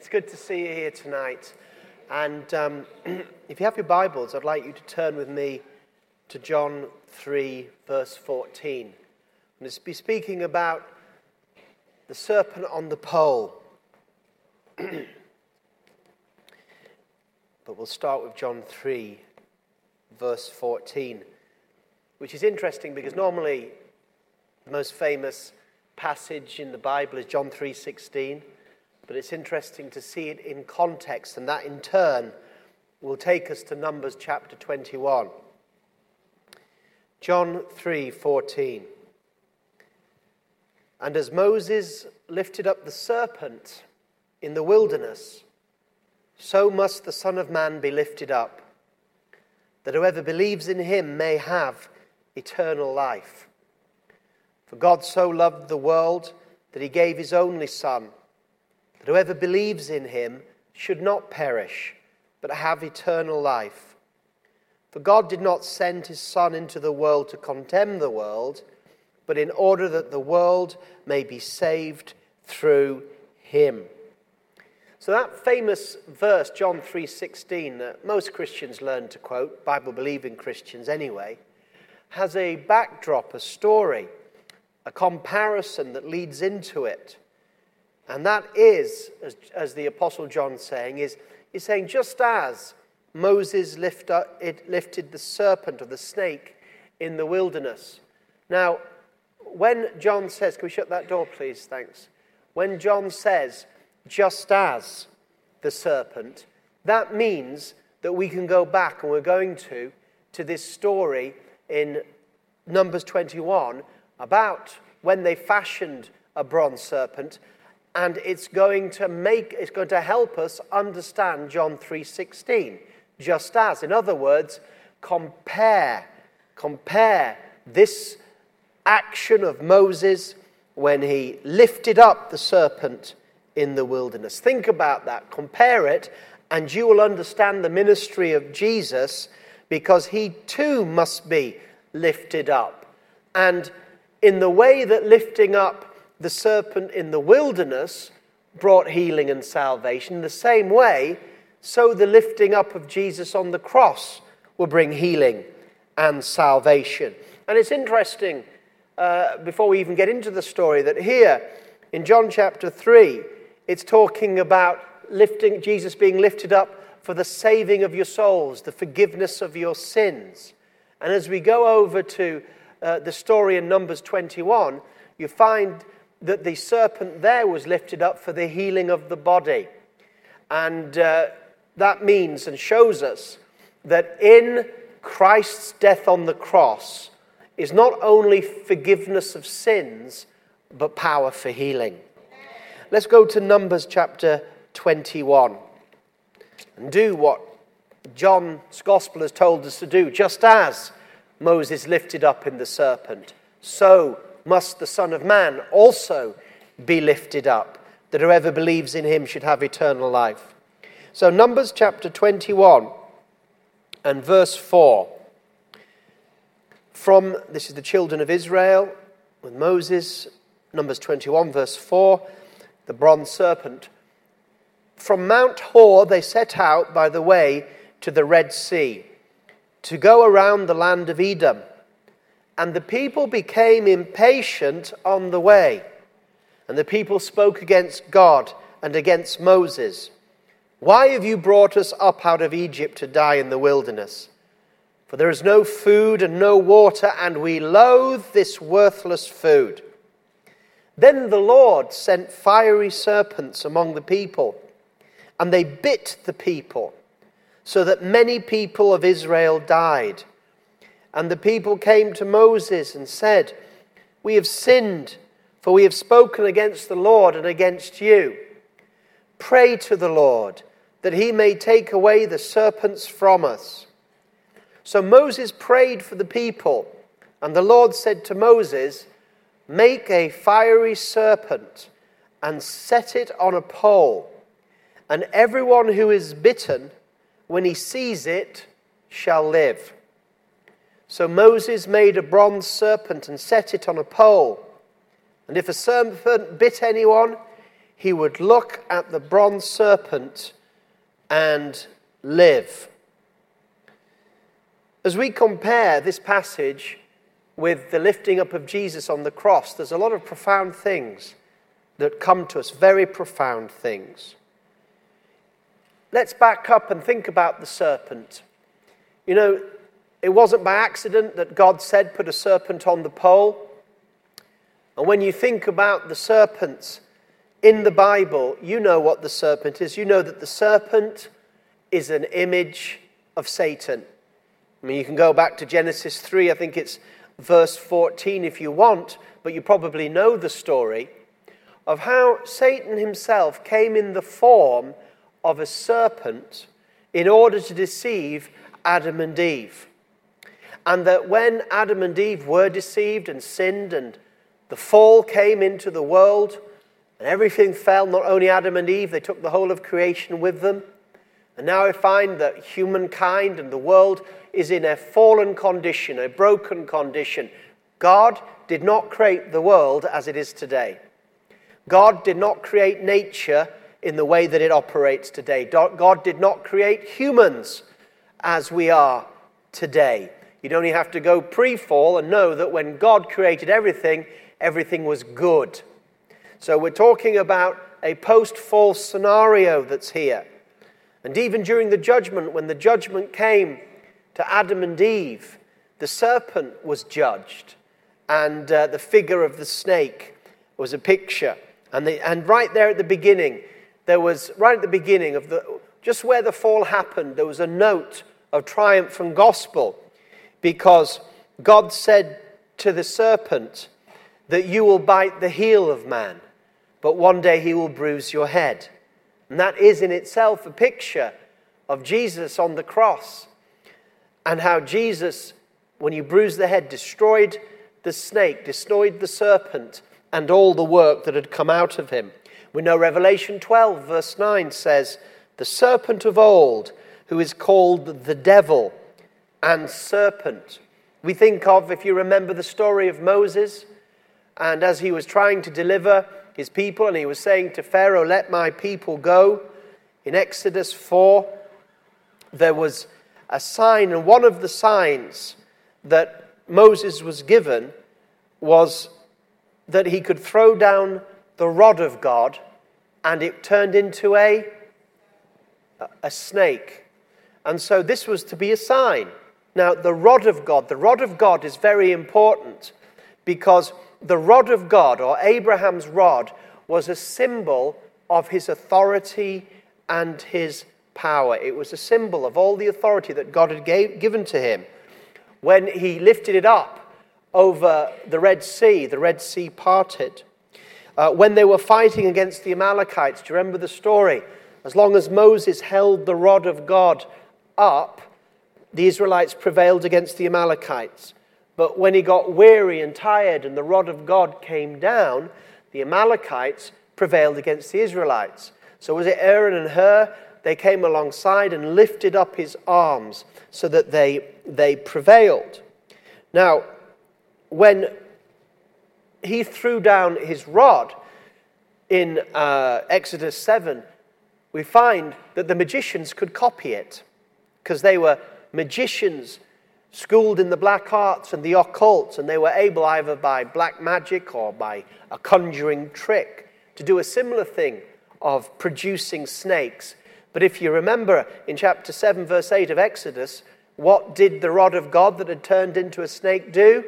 It's good to see you here tonight. And um, if you have your Bibles, I'd like you to turn with me to John 3, verse 14. I'm going to be speaking about the serpent on the pole. but we'll start with John 3, verse 14, which is interesting because normally the most famous passage in the Bible is John 3:16 but it's interesting to see it in context, and that in turn will take us to Numbers chapter 21. John 3:14 And as Moses lifted up the serpent in the wilderness so must the son of man be lifted up that whoever believes in him may have eternal life for God so loved the world that he gave his only son that whoever believes in him should not perish, but have eternal life. For God did not send his Son into the world to condemn the world, but in order that the world may be saved through him. So that famous verse, John 3:16, that most Christians learn to quote, Bible believing Christians anyway, has a backdrop, a story, a comparison that leads into it. And that is, as, as the Apostle John saying, is he's saying just as Moses lift up, it lifted the serpent or the snake in the wilderness. Now, when John says, can we shut that door, please? Thanks. When John says, just as the serpent, that means that we can go back, and we're going to, to this story in Numbers 21 about when they fashioned a bronze serpent and it's going to make it's going to help us understand John 3:16 just as in other words compare compare this action of Moses when he lifted up the serpent in the wilderness. Think about that. Compare it and you will understand the ministry of Jesus because he too must be lifted up. And in the way that lifting up the serpent in the wilderness brought healing and salvation. The same way, so the lifting up of Jesus on the cross will bring healing and salvation. And it's interesting, uh, before we even get into the story, that here in John chapter 3, it's talking about lifting Jesus being lifted up for the saving of your souls, the forgiveness of your sins. And as we go over to uh, the story in Numbers 21, you find that the serpent there was lifted up for the healing of the body. And uh, that means and shows us that in Christ's death on the cross is not only forgiveness of sins, but power for healing. Let's go to Numbers chapter 21 and do what John's gospel has told us to do. Just as Moses lifted up in the serpent, so must the Son of Man also be lifted up, that whoever believes in him should have eternal life. So, Numbers chapter 21 and verse 4. From, this is the children of Israel with Moses, Numbers 21, verse 4, the bronze serpent. From Mount Hor they set out by the way to the Red Sea to go around the land of Edom and the people became impatient on the way. And the people spoke against God and against Moses. Why have you brought us up out of Egypt to die in the wilderness? For there is no food and no water, and we loathe this worthless food. Then the Lord sent fiery serpents among the people, and they bit the people, so that many people of Israel died. And the people came to Moses and said, We have sinned, for we have spoken against the Lord and against you. Pray to the Lord that he may take away the serpents from us. So Moses prayed for the people, and the Lord said to Moses, Make a fiery serpent and set it on a pole, and everyone who is bitten, when he sees it, shall live. So Moses made a bronze serpent and set it on a pole. And if a serpent bit anyone, he would look at the bronze serpent and live. As we compare this passage with the lifting up of Jesus on the cross, there's a lot of profound things that come to us, very profound things. Let's back up and think about the serpent. You know, it wasn't by accident that God said, put a serpent on the pole. And when you think about the serpents in the Bible, you know what the serpent is. You know that the serpent is an image of Satan. I mean, you can go back to Genesis 3, I think it's verse 14 if you want, but you probably know the story of how Satan himself came in the form of a serpent in order to deceive Adam and Eve. And that when Adam and Eve were deceived and sinned and the fall came into the world, and everything fell, not only Adam and Eve, they took the whole of creation with them. And now I find that humankind and the world is in a fallen condition, a broken condition. God did not create the world as it is today. God did not create nature in the way that it operates today. God did not create humans as we are today. You'd only have to go pre fall and know that when God created everything, everything was good. So we're talking about a post fall scenario that's here. And even during the judgment, when the judgment came to Adam and Eve, the serpent was judged, and uh, the figure of the snake was a picture. And, the, and right there at the beginning, there was, right at the beginning of the, just where the fall happened, there was a note of triumph and gospel because God said to the serpent that you will bite the heel of man but one day he will bruise your head. And that is in itself a picture of Jesus on the cross and how Jesus, when you bruised the head, destroyed the snake, destroyed the serpent, and all the work that had come out of him. We know Revelation 12, verse 9 says, The serpent of old, who is called the devil and serpent. We think of, if you remember the story of Moses, and as he was trying to deliver his people, and he was saying to Pharaoh, Let my people go. In Exodus 4, there was a sign, and one of the signs that Moses was given was that he could throw down the rod of God and it turned into a, a snake. And so this was to be a sign. Now, the rod of God, the rod of God is very important because the rod of God, or Abraham's rod, was a symbol of his authority and his power. It was a symbol of all the authority that God had gave, given to him. When he lifted it up over the Red Sea, the Red Sea parted. Uh, when they were fighting against the Amalekites, do you remember the story? As long as Moses held the rod of God up, the Israelites prevailed against the Amalekites. But when he got weary and tired and the rod of God came down, the Amalekites prevailed against the Israelites. So was it Aaron and Hur? They came alongside and lifted up his arms so that they, they prevailed. Now, when he threw down his rod in uh, Exodus 7, we find that the magicians could copy it because they were magicians schooled in the black arts and the occult, and they were able either by black magic or by a conjuring trick to do a similar thing of producing snakes. But if you remember in chapter 7, verse 8 of Exodus, what did the rod of God that had turned into a snake do?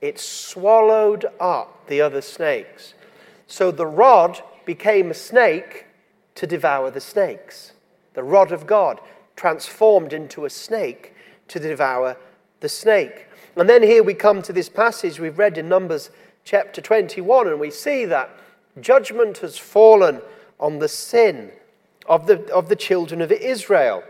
It swallowed up the other snakes. So the rod became a snake to devour the snakes. The rod of God transformed into a snake to devour the snake. And then here we come to this passage we've read in Numbers chapter 21, and we see that judgment has fallen on the sin of the, of the children of Israel.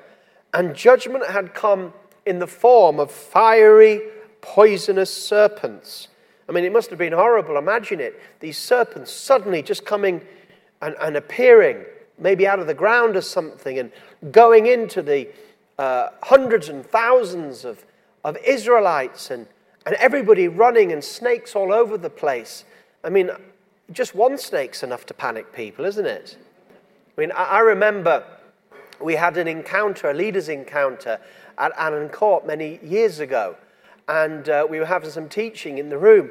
And judgment had come in the form of fiery, poisonous serpents. I mean, it must have been horrible. Imagine it. These serpents suddenly just coming and, and appearing, maybe out of the ground or something, and going into the uh, hundreds and thousands of, of Israelites and, and everybody running and snakes all over the place. I mean, just one snake's enough to panic people, isn't it? I mean, I, I remember we had an encounter, a leaders' encounter at Annan Court many years ago, and uh, we were having some teaching in the room.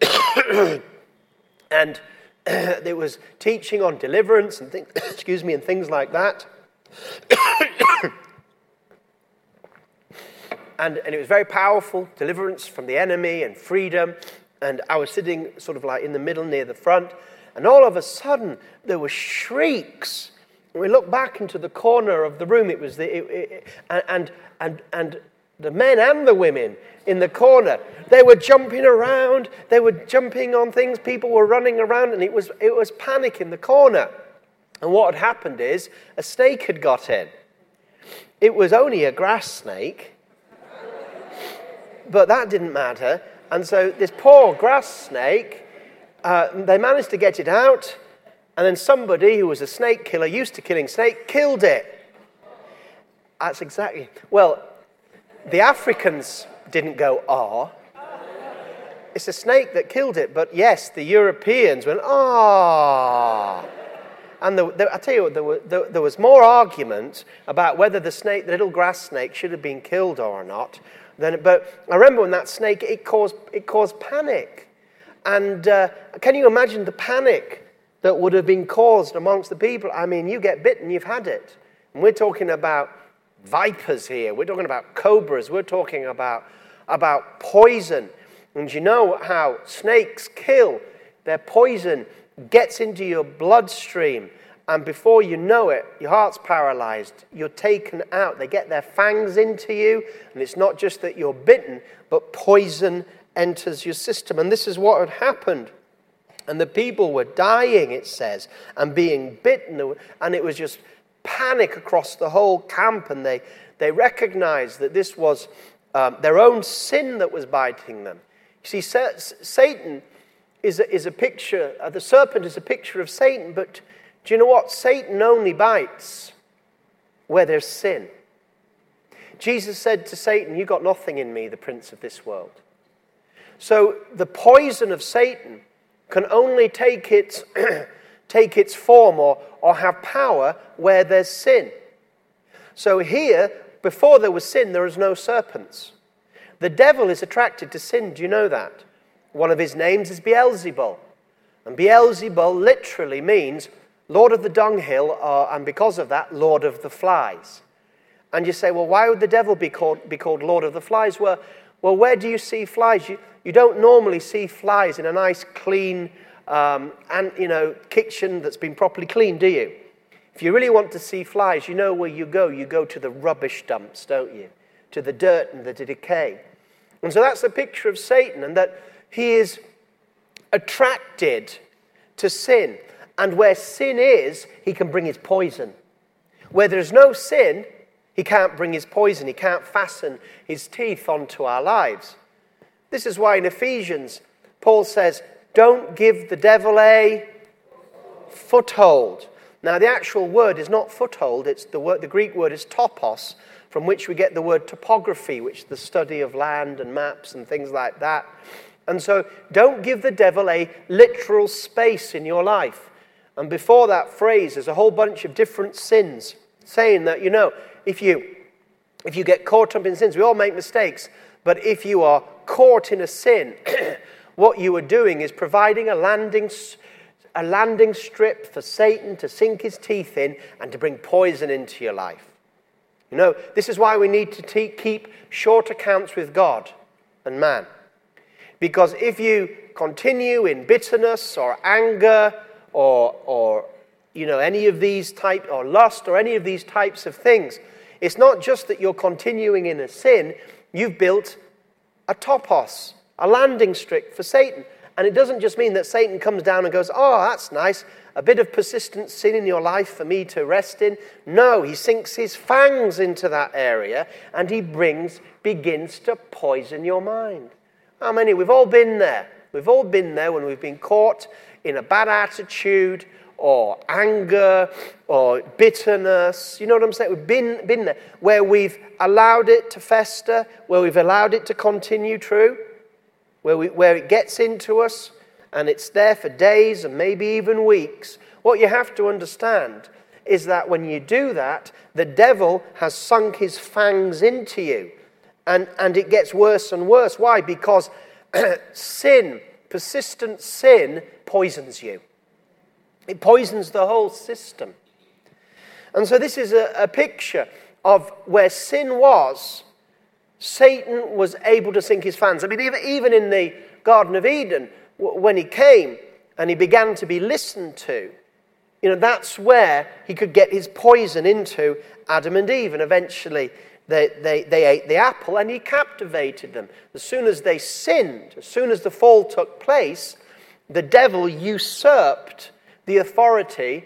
and it was teaching on deliverance and things, excuse me, and things like that. and, and it was very powerful deliverance from the enemy and freedom. And I was sitting sort of like in the middle near the front. And all of a sudden, there were shrieks. We looked back into the corner of the room. It was the, it, it, and, and, and the men and the women in the corner. They were jumping around, they were jumping on things, people were running around, and it was, it was panic in the corner. And what had happened is a snake had got in. It was only a grass snake, but that didn't matter. And so this poor grass snake, uh, they managed to get it out, and then somebody who was a snake killer, used to killing snake, killed it. That's exactly. Well, the Africans didn't go, ah. It's a snake that killed it, but yes, the Europeans went, ah. And the, the, I tell you what, there, were, there, was more argument about whether the snake, the little grass snake, should have been killed or not. Than, but I remember when that snake, it caused, it caused panic. And uh, can you imagine the panic that would have been caused amongst the people? I mean, you get bitten, you've had it. And we're talking about vipers here. We're talking about cobras. We're talking about, about poison. And you know how snakes kill. Their poison gets into your bloodstream. And before you know it, your heart's paralyzed. You're taken out. They get their fangs into you. And it's not just that you're bitten, but poison enters your system. And this is what had happened. And the people were dying, it says, and being bitten. And it was just panic across the whole camp, and they, they recognized that this was um, their own sin that was biting them. You see, Satan is a, is a picture, uh, the serpent is a picture of Satan, but do you know what? Satan only bites where there's sin. Jesus said to Satan, You got nothing in me, the prince of this world. So the poison of Satan can only take its take its form or, or have power where there's sin. So here, before there was sin, there was no serpents. The devil is attracted to sin. Do you know that? One of his names is Beelzebul. And Beelzebul literally means Lord of the dunghill, uh, and because of that, Lord of the flies. And you say, well, why would the devil be called, be called Lord of the flies? Well, well, where do you see flies? You, you don't normally see flies in a nice, clean, um, and you know, kitchen that's been properly cleaned, do you? If you really want to see flies, you know where you go. You go to the rubbish dumps, don't you? To the dirt and the decay. And so that's a picture of Satan, and that he is attracted to sin. And where sin is, he can bring his poison. Where there's no sin, he can't bring his poison. He can't fasten his teeth onto our lives. This is why in Ephesians, Paul says, don't give the devil a foothold. Now, the actual word is not foothold, it's the, word, the Greek word is topos, from which we get the word topography, which is the study of land and maps and things like that. And so, don't give the devil a literal space in your life. And before that phrase, there's a whole bunch of different sins, saying that, you know, if you, if you get caught up in sins, we all make mistakes, but if you are caught in a sin, what you are doing is providing a landing, a landing strip for Satan to sink his teeth in and to bring poison into your life. You know, this is why we need to te- keep short accounts with God and man. Because if you continue in bitterness or anger or, or you know, any of these type or lust or any of these types of things, it's not just that you're continuing in a sin, you've built a topos, a landing strip for Satan. And it doesn't just mean that Satan comes down and goes, Oh, that's nice, a bit of persistent sin in your life for me to rest in. No, he sinks his fangs into that area and he brings, begins to poison your mind. How many? We've all been there. We've all been there when we've been caught in a bad attitude or anger or bitterness. You know what I'm saying? We've been, been there where we've allowed it to fester, where we've allowed it to continue true where, we, where it gets into us. and it's there for days and maybe even weeks, what you have to understand is that when you do that, the devil has sunk his fangs into you. And, and it gets worse and worse. Why? Because sin, persistent sin, poisons you. It poisons the whole system. And so this is a, a picture of where sin was, Satan was able to sink his fans. I mean, even in the Garden of Eden, when he came and he began to be listened to, you know, that's where he could get his poison into Adam and Eve. And eventually they, they, they ate the apple and he captivated them. As soon as they sinned, as soon as the fall took place, the devil usurped the authority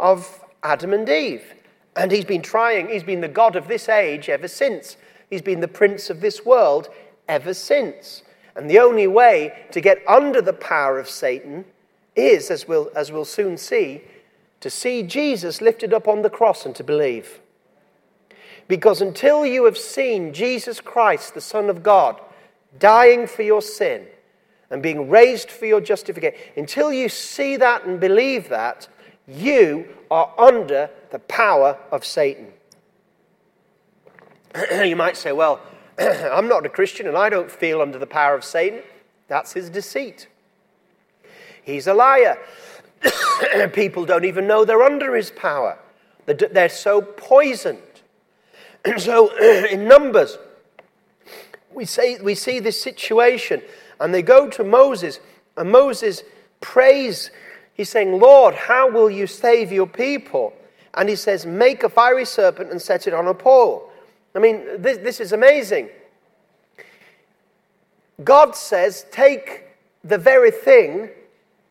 of Adam and Eve. And he's been trying, he's been the God of this age ever since. He's been the prince of this world ever since. And the only way to get under the power of Satan is, as we'll, as we'll soon see, to see Jesus lifted up on the cross and to believe. Because until you have seen Jesus Christ, the Son of God, dying for your sin and being raised for your justification, until you see that and believe that, you are under the power of Satan. you might say, well, I'm not a Christian and I don't feel under the power of Satan. That's his deceit. He's a liar. People don't even know they're under his power. They're so poisoned. And so in Numbers, we, say, we see this situation, and they go to Moses, and Moses prays. He's saying, Lord, how will you save your people? And he says, Make a fiery serpent and set it on a pole. I mean, this, this is amazing. God says, Take the very thing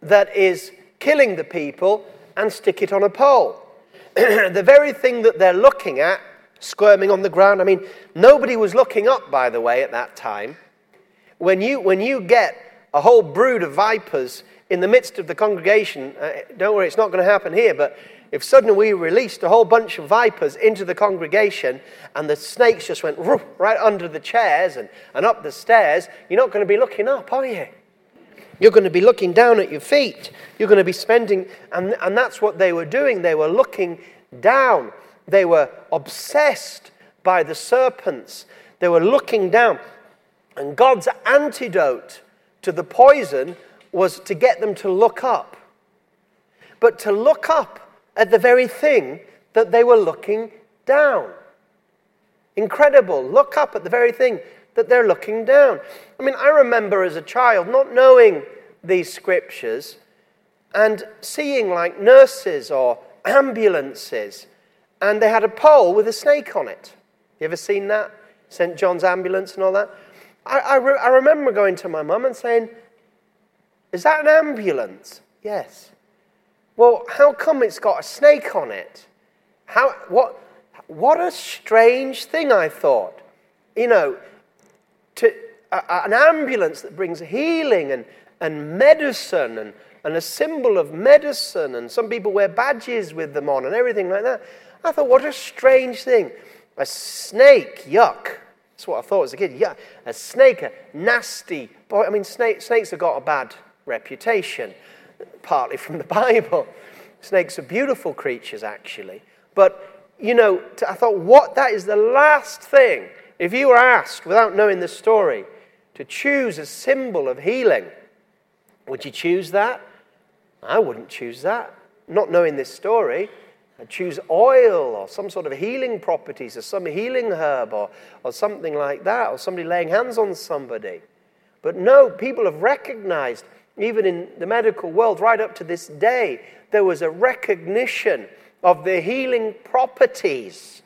that is killing the people and stick it on a pole. the very thing that they're looking at squirming on the ground. I mean, nobody was looking up, by the way, at that time. When you, when you get a whole brood of vipers in the midst of the congregation, uh, don't worry, it's not going to happen here, but if suddenly we released a whole bunch of vipers into the congregation and the snakes just went right under the chairs and, and up the stairs, you're not going to be looking up, are you? You're going to be looking down at your feet. You're going to be spending, and, and that's what they were doing. They were looking down. They were obsessed by the serpents. They were looking down. And God's antidote to the poison was to get them to look up. But to look up at the very thing that they were looking down. Incredible. Look up at the very thing that they're looking down. I mean, I remember as a child not knowing these scriptures and seeing like nurses or ambulances and they had a pole with a snake on it. You ever seen that? St. John's ambulance and all that? I, I, re- I remember going to my mum and saying, Is that an ambulance? Yes. Well, how come it's got a snake on it? How, what, what a strange thing, I thought. You know, to, an ambulance that brings healing and, and medicine and, and a symbol of medicine, and some people wear badges with them on and everything like that. I thought, what a strange thing. A snake, yuck. That's what I thought as a kid. Yeah, a snake, a nasty boy. I mean, snake, snakes have got a bad reputation, partly from the Bible. Snakes are beautiful creatures, actually. But, you know, I thought, what? That is the last thing. If you were asked, without knowing the story, to choose a symbol of healing, would you choose that? I wouldn't choose that. Not knowing this story, I'd choose oil or some sort of healing properties or some healing herb or, or something like that, or somebody laying hands on somebody. But no, people have recognized, even in the medical world, right up to this day, there was a recognition of the healing properties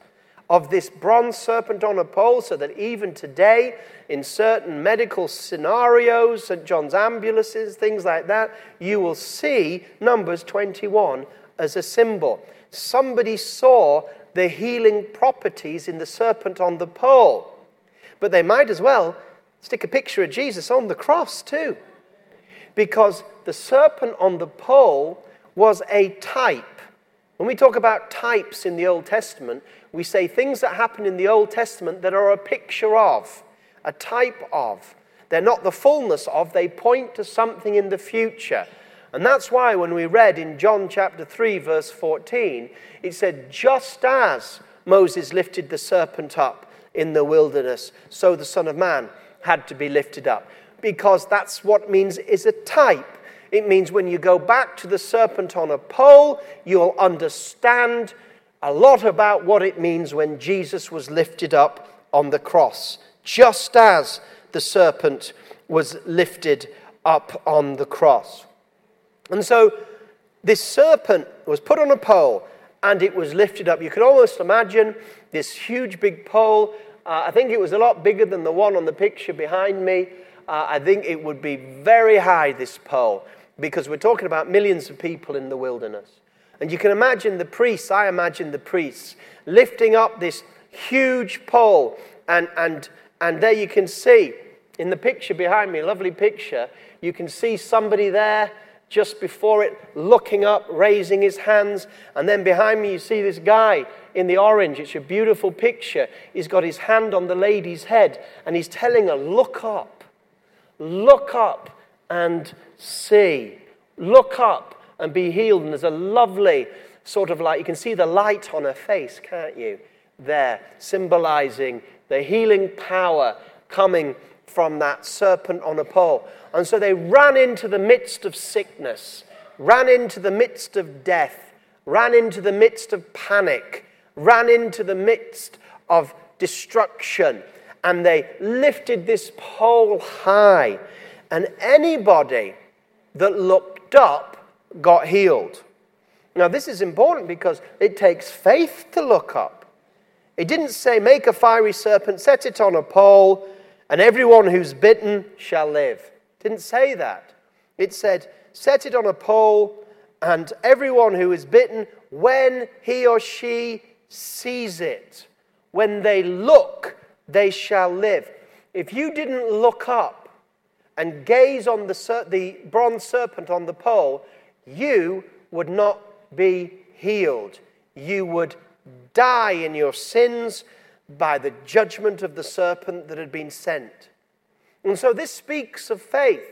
of this bronze serpent on a pole, so that even today, in certain medical scenarios, St. John's ambulances, things like that, you will see Numbers 21 as a symbol somebody saw the healing properties in the serpent on the pole. But they might as well stick a picture of Jesus on the cross too. Because the serpent on the pole was a type. When we talk about types in the Old Testament, we say things that happen in the Old Testament that are a picture of, a type of. They're not the fullness of, they point to something in the future. And that's why when we read in John chapter 3, verse 14, it said, Just as Moses lifted the serpent up in the wilderness, so the Son of Man had to be lifted up. Because that's what means is a type. It means when you go back to the serpent on a pole, you'll understand a lot about what it means when Jesus was lifted up on the cross, just as the serpent was lifted up on the cross. And so this serpent was put on a pole and it was lifted up. You can almost imagine this huge big pole. Uh, I think it was a lot bigger than the one on the picture behind me. Uh, I think it would be very high, this pole, because we're talking about millions of people in the wilderness. And you can imagine the priests, I imagine the priests, lifting up this huge pole. And, and, and there you can see, in the picture behind me, lovely picture, you can see somebody there just before it, looking up, raising his hands. And then behind me, you see this guy in the orange. It's a beautiful picture. He's got his hand on the lady's head and he's telling her, Look up, look up and see. Look up and be healed. And there's a lovely sort of light. you can see the light on her face, can't you? There, symbolizing the healing power coming from that serpent on a pole. And so they ran into the midst of sickness, ran into the midst of death, ran into the midst of panic, ran into the midst of destruction. And they lifted this pole high. And anybody that looked up got healed. Now, this is important because it takes faith to look up. It didn't say, make a fiery serpent, set it on a pole, and everyone who's bitten shall live. It didn't say that. It said, set it on a pole, and everyone who is bitten, when he or she sees it, when they look, they shall live. If you didn't look up and gaze on the, ser- the bronze serpent on the pole, you would not be healed. You would die in your sins by the judgment of the serpent that had been sent. And so this speaks of faith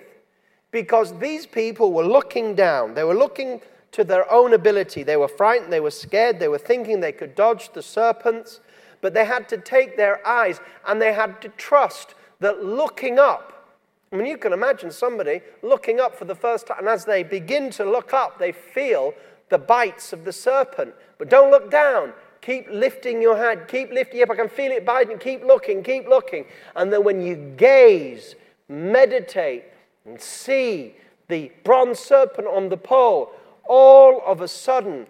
because these people were looking down. They were looking to their own ability. They were frightened, they were scared, they were thinking they could dodge the serpents, but they had to take their eyes and they had to trust that looking up. I mean, you can imagine somebody looking up for the first time, and as they begin to look up, they feel the bites of the serpent. But don't look down. Keep lifting your head. Keep lifting up. I can feel it biting. Keep looking. Keep looking. And then when you gaze, meditate, and see the bronze serpent on the pole, all of a sudden,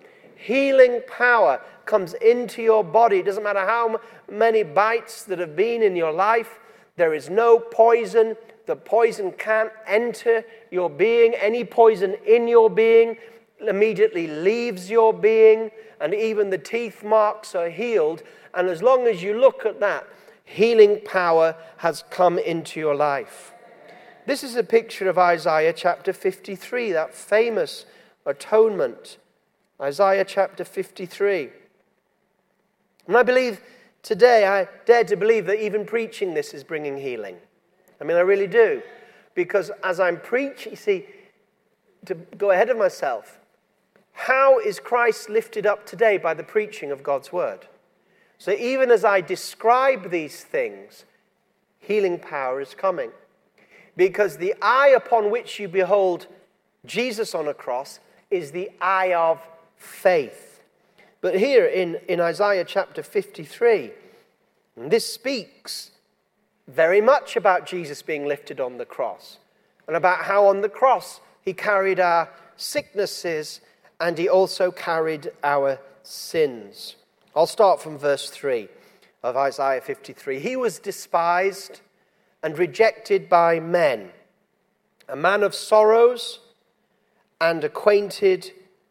healing power comes into your body. It doesn't matter how many bites that have been in your life, there is no poison. The poison can't enter your being. Any poison in your being immediately leaves your being and even the teeth marks are healed. And as long as you look at that, healing power has come into your life. This is a picture of Isaiah chapter 53, that famous atonement. Isaiah chapter 53. And I believe today, I dare to believe that even preaching this is bringing healing. I mean, I really do. Because as I'm preaching, you see, to go ahead of myself, how is Christ lifted up today by the preaching of God's word? So even as I describe these things, healing power is coming. Because the eye upon which you behold Jesus on a cross is the eye of faith. But here in, in Isaiah chapter 53, this speaks very much about Jesus being lifted on the cross and about how on the cross he carried our sicknesses and he also carried our sins. I'll start from verse 3 of Isaiah 53. He was despised and rejected by men, a man of sorrows and acquainted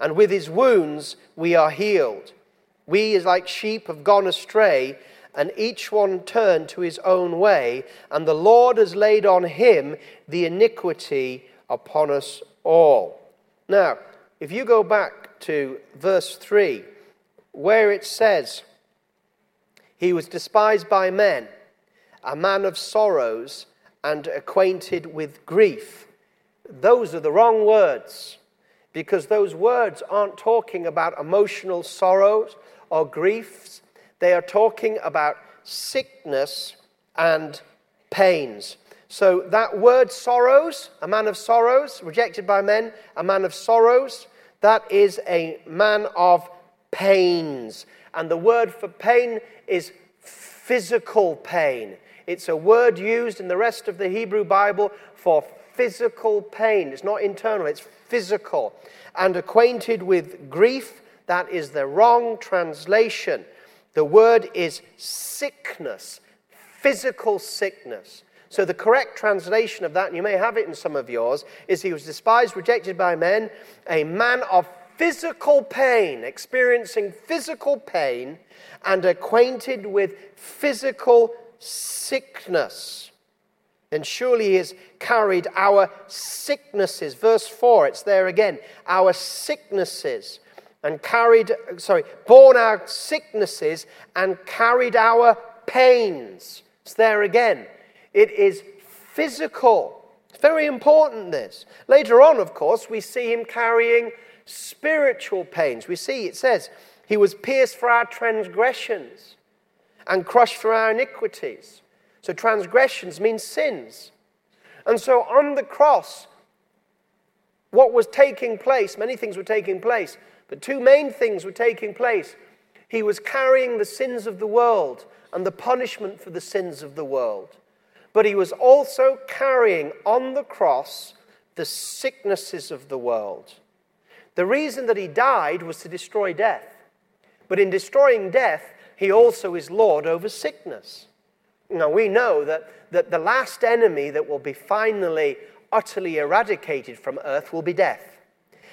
and with his wounds we are healed. We, as like sheep, have gone astray, and each one turned to his own way, and the Lord has laid on him the iniquity upon us all. Now, if you go back to verse 3, where it says, He was despised by men, a man of sorrows, and acquainted with grief. Those are the wrong words because those words aren't talking about emotional sorrows or griefs. They are talking about sickness and pains. So that word sorrows, a man of sorrows, rejected by men, a man of sorrows, that is a man of pains. And the word for pain is physical pain. It's a word used in the rest of the Hebrew Bible for physical pain. It's not internal, it's physical. And acquainted with grief, that is the wrong translation. The word is sickness, physical sickness. So the correct translation of that, and you may have it in some of yours, is he was despised, rejected by men, a man of physical pain, experiencing physical pain, and acquainted with physical sickness then surely he has carried our sicknesses. Verse 4, it's there again. Our sicknesses and carried, sorry, borne our sicknesses and carried our pains. It's there again. It is physical. It's very important, this. Later on, of course, we see him carrying spiritual pains. We see it says, He was pierced for our transgressions and crushed for our iniquities. So transgressions mean sins. And so on the cross, what was taking place, many things were taking place, but two main things were taking place. He was carrying the sins of the world and the punishment for the sins of the world. But he was also carrying on the cross the sicknesses of the world. The reason that he died was to destroy death. But in destroying death, he also is Lord over sickness. Now, we know that, that the last enemy that will be finally utterly eradicated from earth will be death.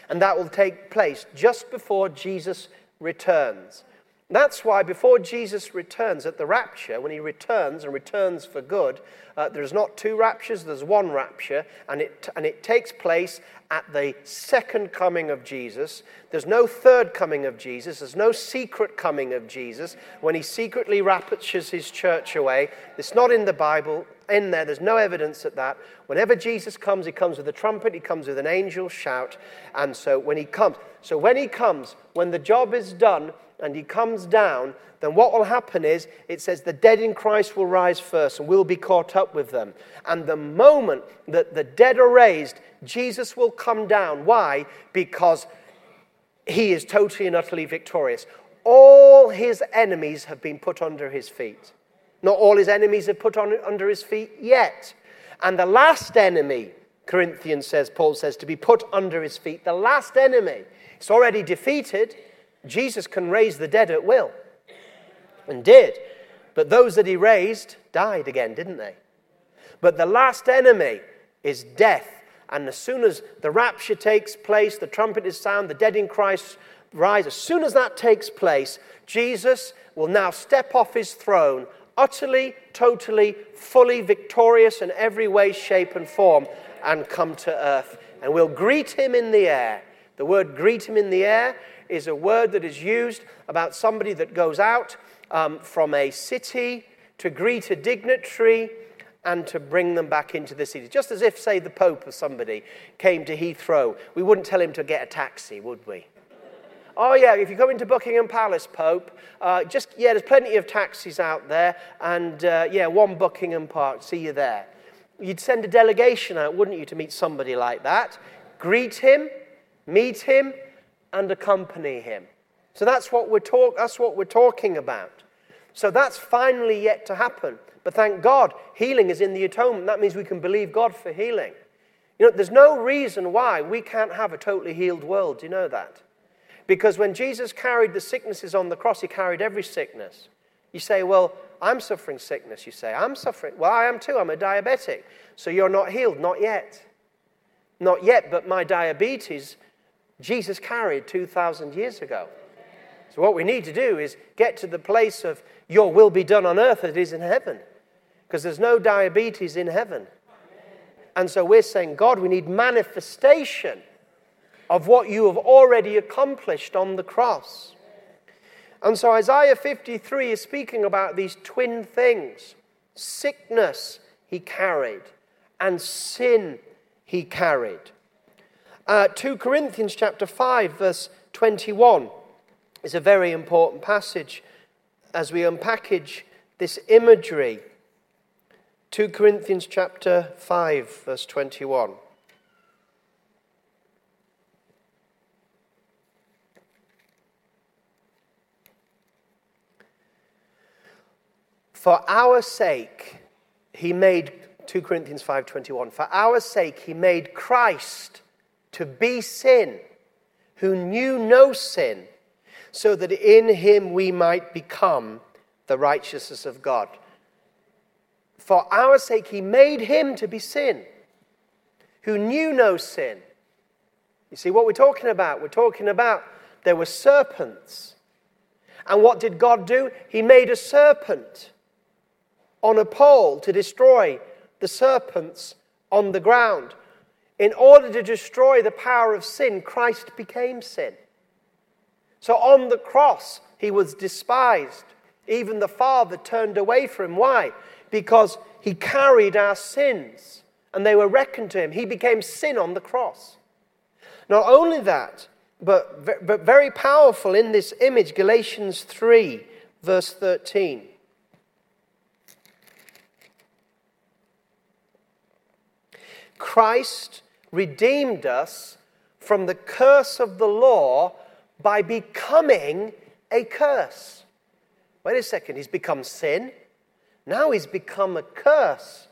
And that will take place just before Jesus returns. That's why before Jesus returns at the rapture, when he returns and returns for good, uh, there's not two raptures, there's one rapture, and it, and it takes place at the second coming of Jesus. There's no third coming of Jesus, there's no secret coming of Jesus when he secretly raptures his church away. It's not in the Bible, in there, there's no evidence of that. Whenever Jesus comes, he comes with a trumpet, he comes with an angel shout, and so when he comes, so when he comes, when the job is done, and he comes down, then what will happen is it says the dead in Christ will rise first and we'll be caught up with them. And the moment that the dead are raised, Jesus will come down. Why? Because he is totally and utterly victorious. All his enemies have been put under his feet. Not all his enemies have put on, under his feet yet. And the last enemy, Corinthians says, Paul says, to be put under his feet, the last enemy, it's already defeated. Jesus can raise the dead at will and did. But those that he raised died again, didn't they? But the last enemy is death. And as soon as the rapture takes place, the trumpet is sound, the dead in Christ rise, as soon as that takes place, Jesus will now step off his throne, utterly, totally, fully victorious in every way, shape, and form, and come to earth. And we'll greet him in the air. The word greet him in the air is a word that is used about somebody that goes out um, from a city to greet a dignitary and to bring them back into the city. Just as if, say, the Pope or somebody came to Heathrow, we wouldn't tell him to get a taxi, would we? Oh, yeah, if you go into Buckingham Palace, Pope, uh, just, yeah, there's plenty of taxis out there, and uh, yeah, one Buckingham Park, see you there. You'd send a delegation out, wouldn't you, to meet somebody like that? Greet him, meet him, and accompany him. So that's what we're, talk, that's what we're talking about. So that's finally yet to happen. But thank God, healing is in the atonement. That means we can believe God for healing. You know, there's no reason why we can't have a totally healed world. Do you know that? Because when Jesus carried the sicknesses on the cross, he carried every sickness. You say, Well, I'm suffering sickness. You say, I'm suffering. Well, I am too. I'm a diabetic. So you're not healed. Not yet. Not yet, but my diabetes, Jesus carried 2,000 years ago. So, what we need to do is get to the place of your will be done on earth as it is in heaven. Because there's no diabetes in heaven. And so we're saying, God, we need manifestation of what you have already accomplished on the cross. And so Isaiah 53 is speaking about these twin things sickness he carried, and sin he carried. Uh, 2 Corinthians chapter 5, verse 21 is a very important passage as we unpackage this imagery. 2 Corinthians chapter 5, verse 21. For our sake, he made 2 Corinthians 5:21. For our sake he made Christ to be sin, who knew no sin, so that in him we might become the righteousness of God. For our sake he made him to be sin, who knew no sin. You see what we're talking about? We're talking about there were serpents. And what did God do? He made a serpent on a pole to destroy the serpents on the ground. In order to destroy the power of sin, Christ became sin. So on the cross, he was despised. Even the Father turned away from him. Why? Because he carried our sins and they were reckoned to him. He became sin on the cross. Not only that, but, but very powerful in this image, Galatians 3, verse 13. Christ redeemed us from the curse of the law by becoming a curse. Wait a second, he's become sin. Now he's become a curse.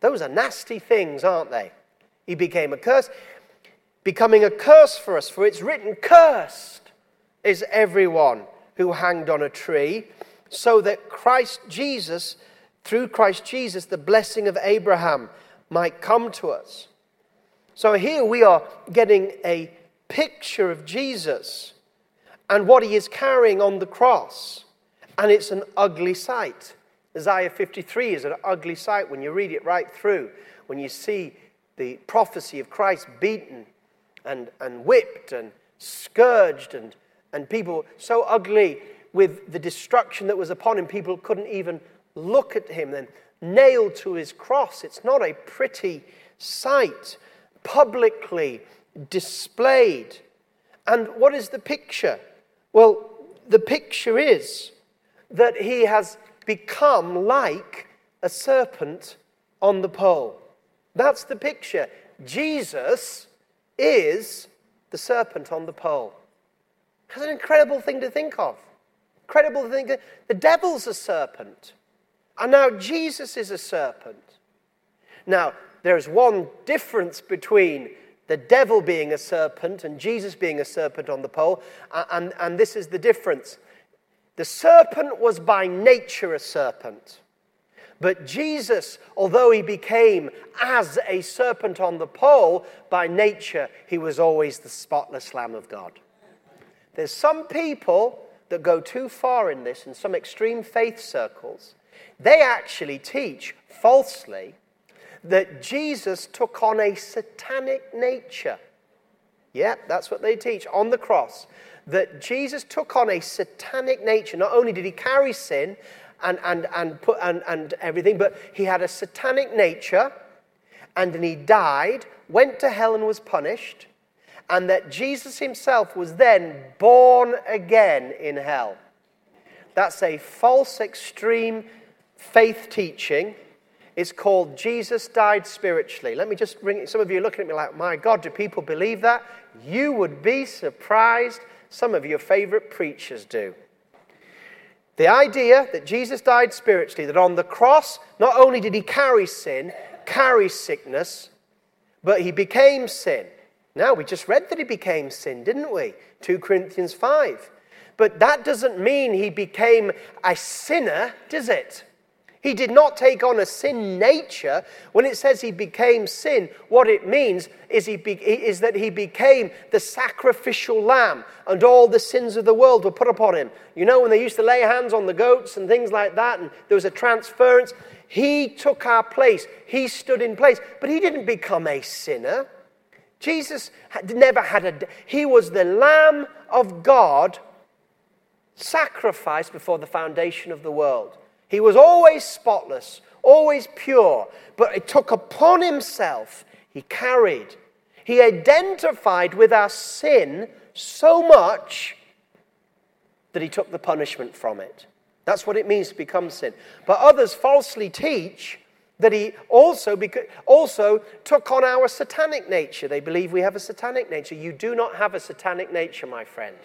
Those are nasty things, aren't they? He became a curse, becoming a curse for us, for it's written, Cursed is everyone who hanged on a tree, so that Christ Jesus, through Christ Jesus, the blessing of Abraham might come to us. So here we are getting a picture of Jesus and what he is carrying on the cross. And it's an ugly sight. Isaiah 53 is an ugly sight when you read it right through, when you see the prophecy of Christ beaten and, and whipped and scourged and, and people so ugly with the destruction that was upon him, people couldn't even look at him. Then nailed to his cross. It's not a pretty sight, publicly displayed. And what is the picture? Well, the picture is that he has become like a serpent on the pole. That's the picture. Jesus is the serpent on the pole. That's an incredible thing to think of. Incredible to think that the devil's a serpent. And now Jesus is a serpent. Now, there's one difference between the devil being a serpent and Jesus being a serpent on the pole, and, and this is the difference. The serpent was by nature a serpent. But Jesus, although he became as a serpent on the pole, by nature he was always the spotless Lamb of God. There's some people that go too far in this in some extreme faith circles they actually teach falsely that Jesus took on a satanic nature. Yeah, that's what they teach on the cross. That Jesus took on a satanic nature. Not only did he carry sin and, and, and, put, and, and everything, but he had a satanic nature and then he died, went to hell and was punished, and that Jesus himself was then born again in hell. That's a false, extreme faith teaching. It's called Jesus Died Spiritually. Let me just bring it. Some of you are looking at me like, my God, do people believe that? You would be surprised. Some of your favorite preachers do. The idea that Jesus died spiritually, that on the cross, not only did he carry sin, carry sickness, but he became sin. Now, we just read that he became sin, didn't we? 2 Corinthians 5. But that doesn't mean he became a sinner, does it? He did not take on a sin nature. When it says he became sin, what it means is, he be, is that he became the sacrificial lamb and all the sins of the world were put upon him. You know, when they used to lay hands on the goats and things like that, and there was a transference, he took our place. He stood in place. But he didn't become a sinner. Jesus had never had a. He was the Lamb of God sacrificed before the foundation of the world. He was always spotless, always pure, but he took upon himself, he carried, he identified with our sin so much that he took the punishment from it. That's what it means to become sin. But others falsely teach that he also, also took on our satanic nature. They believe we have a satanic nature. You do not have a satanic nature, my friend.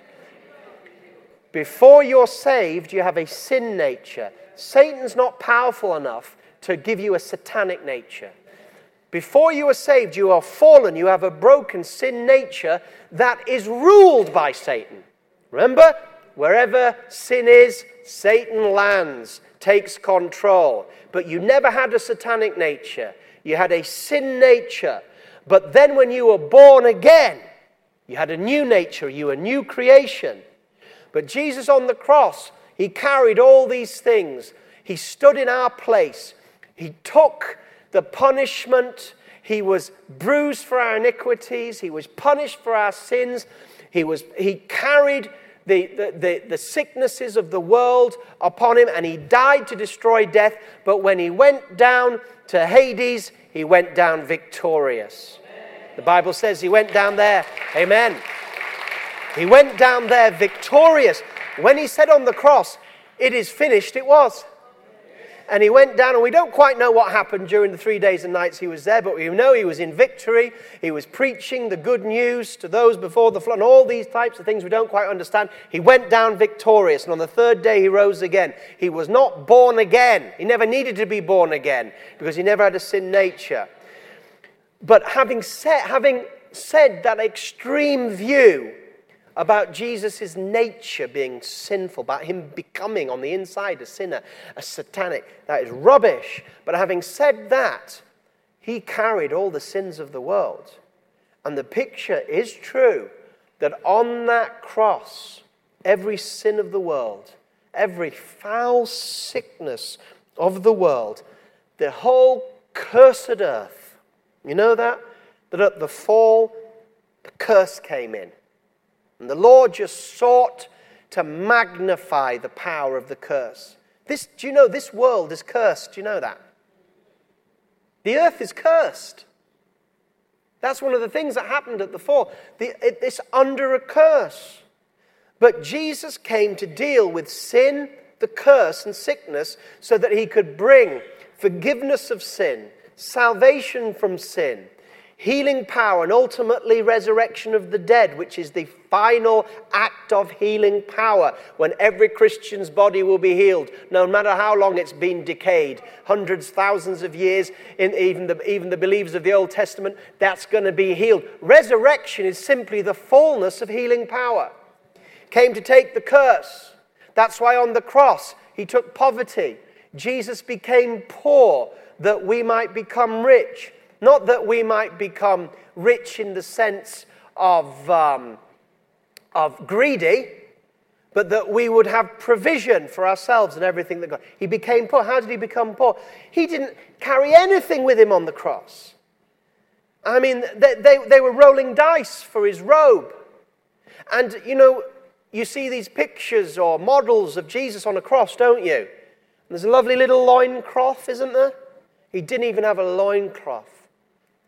Before you're saved, you have a sin nature. Satan's not powerful enough to give you a satanic nature. Before you are saved, you are fallen. You have a broken sin nature that is ruled by Satan. Remember, wherever sin is, Satan lands, takes control. But you never had a satanic nature. You had a sin nature. But then when you were born again, you had a new nature, you were a new creation. But Jesus on the cross, he carried all these things. He stood in our place. He took the punishment. He was bruised for our iniquities. He was punished for our sins. He, was, he carried the, the, the, the, sicknesses of the world upon him and he died to destroy death. But when he went down to Hades, he went down victorious. The Bible says he went down there. Amen. He went down there victorious. When he said on the cross, It is finished, it was. And he went down, and we don't quite know what happened during the three days and nights he was there, but we know he was in victory. He was preaching the good news to those before the flood, and all these types of things we don't quite understand. He went down victorious, and on the third day he rose again. He was not born again. He never needed to be born again because he never had a sin nature. But having said, having said that extreme view, about Jesus' nature being sinful, about him becoming on the inside a sinner, a satanic. That is rubbish. But having said that, he carried all the sins of the world. And the picture is true that on that cross, every sin of the world, every foul sickness of the world, the whole cursed earth, you know that? That at the fall, the curse came in. And the Lord just sought to magnify the power of the curse. This, do you know this world is cursed? Do you know that? The earth is cursed. That's one of the things that happened at the fall. The, it, it's under a curse. But Jesus came to deal with sin, the curse, and sickness so that he could bring forgiveness of sin, salvation from sin, healing power, and ultimately resurrection of the dead, which is the final act of healing power when every Christian's body will be healed, no matter how long it's been decayed hundreds, thousands of years, in even the, even the believers of the Old Testament, that's going to be healed. Resurrection is simply the fullness of healing power. Came to take the curse. That's why on the cross he took poverty. Jesus became poor that we might become rich. Not that we might become rich in the sense of, um, of greedy, but that we would have provision for ourselves and everything that God. He became poor. How did he become poor? He didn't carry anything with him on the cross. I mean, they, they, they were rolling dice for his robe. And, you know, you see these pictures or models of Jesus on a cross, don't you? And there's a lovely little loincloth, isn't there? He didn't even have a loincloth.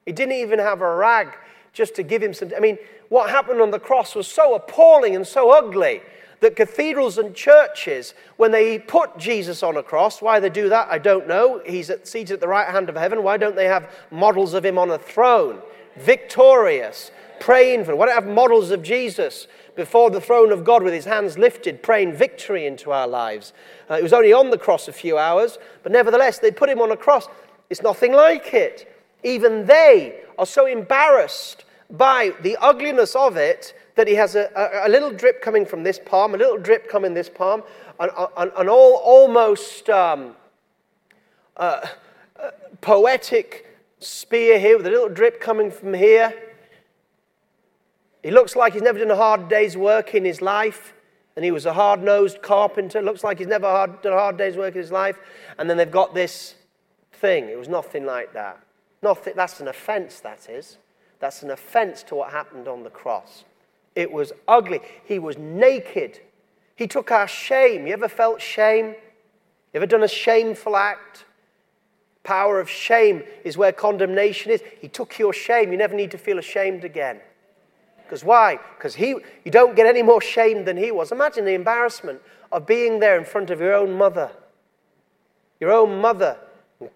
He didn't even have a rag just to give him some. I mean, what happened on the cross was so appalling and so ugly that cathedrals and churches, when they put Jesus on a cross, why they do that, I don't know. He's at, seated at the right hand of heaven. Why don't they have models of him on a throne, victorious, praying for? Why don't have models of Jesus before the throne of God with his hands lifted, praying victory into our lives? Uh, he was only on the cross a few hours, but nevertheless, they put him on a cross. It's nothing like it. Even they are so embarrassed by the ugliness of it that he has a, a, a little drip coming from this palm, a little drip coming this palm, an, and, and all almost um, uh, uh, poetic spear here with a little drip coming from here. He looks like he's never done a hard day's work in his life, and he was a hard nosed carpenter. Looks like he's never done a hard day's work in his life. And then they've got this thing. It was nothing like that. That's an offense, that is. That's an offense to what happened on the cross. It was ugly. He was naked. He took our shame. You ever felt shame? You ever done a shameful act? Power of shame is where condemnation is. He took your shame. You never need to feel ashamed again. Because why? Because he you don't get any more shame than he was. Imagine the embarrassment of being there in front of your own mother. Your own mother,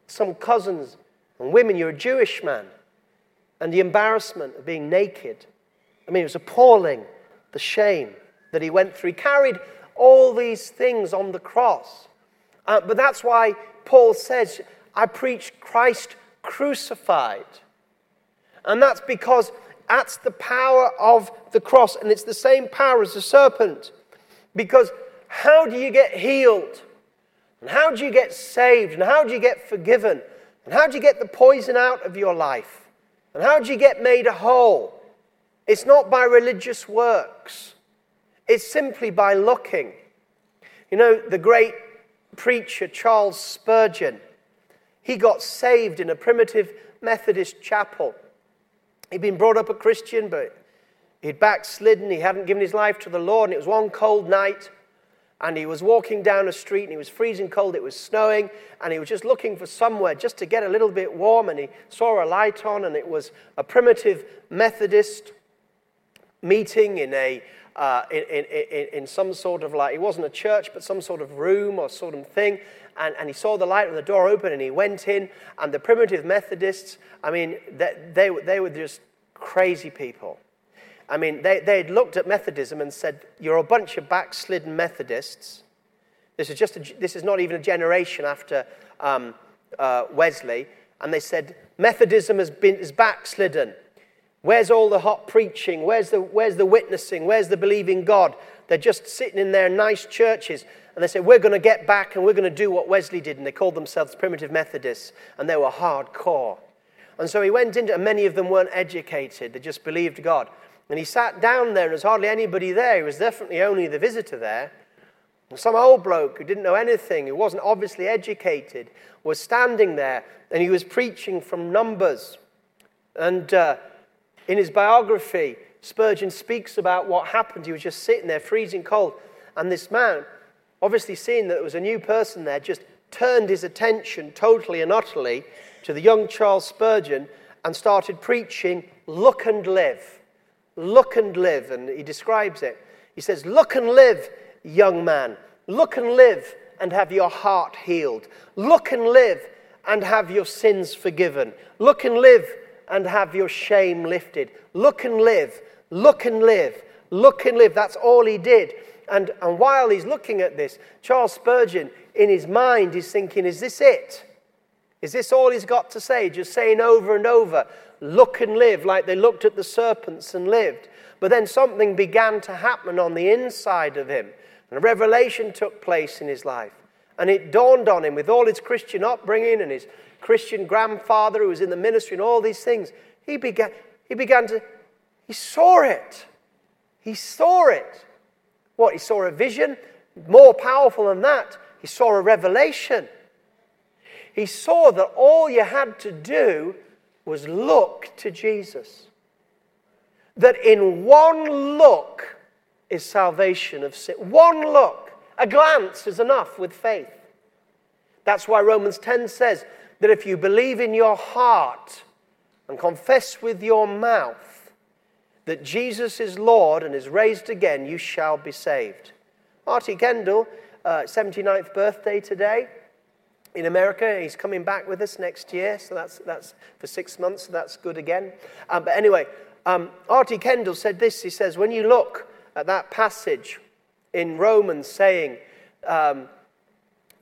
some cousins and women, you're a Jewish man. And the embarrassment of being naked. I mean, it was appalling, the shame that he went through. He carried all these things on the cross. Uh, but that's why Paul says, I preach Christ crucified. And that's because that's the power of the cross, and it's the same power as the serpent. Because how do you get healed? And how do you get saved? And how do you get forgiven? And how do you get the poison out of your life? And how do you get made whole? It's not by religious works, it's simply by looking. You know, the great preacher Charles Spurgeon, he got saved in a primitive Methodist chapel. He'd been brought up a Christian, but he'd backslidden. He hadn't given his life to the Lord. And it was one cold night, and he was walking down a street, and he was freezing cold. It was snowing, and he was just looking for somewhere just to get a little bit warm. And he saw a light on, and it was a primitive Methodist meeting in a uh, in, in, in, some sort of like, it wasn't a church, but some sort of room or sort of thing. And, and he saw the light of the door open and he went in. And the primitive Methodists, I mean, they, they, they were just crazy people. I mean, they, they'd looked at Methodism and said, You're a bunch of backslidden Methodists. This is, just a, this is not even a generation after um, uh, Wesley. And they said, Methodism has been is backslidden. Where's all the hot preaching? Where's the, where's the witnessing? Where's the believing God? They're just sitting in their nice churches and they said, We're going to get back and we're going to do what Wesley did. And they called themselves primitive Methodists and they were hardcore. And so he went into, and many of them weren't educated, they just believed God. And he sat down there, and there was hardly anybody there. He was definitely only the visitor there. And some old bloke who didn't know anything, who wasn't obviously educated, was standing there, and he was preaching from Numbers. And uh, in his biography, Spurgeon speaks about what happened. He was just sitting there, freezing cold. And this man, obviously seeing that there was a new person there, just turned his attention totally and utterly to the young Charles Spurgeon and started preaching, Look and live. Look and live. And he describes it. He says, Look and live, young man. Look and live and have your heart healed. Look and live and have your sins forgiven. Look and live and have your shame lifted. Look and live, look and live, look and live. That's all he did. And, and while he's looking at this, Charles Spurgeon, in his mind, is thinking, Is this it? Is this all he's got to say? Just saying over and over, look and live, like they looked at the serpents and lived. But then something began to happen on the inside of him. And a revelation took place in his life. And it dawned on him, with all his Christian upbringing and his Christian grandfather who was in the ministry and all these things, he began, he began to, he saw it. He saw it. What? He saw a vision? More powerful than that, he saw a revelation. He saw that all you had to do was look to Jesus. That in one look is salvation of sin. One look, a glance is enough with faith. That's why Romans 10 says that if you believe in your heart and confess with your mouth that Jesus is Lord and is raised again, you shall be saved. R.T. Kendall, uh, 79th birthday today in America. He's coming back with us next year, so that's, that's for six months, so that's good again. Um, but anyway, um, R.T. Kendall said this. He says, when you look at that passage in Romans saying, um,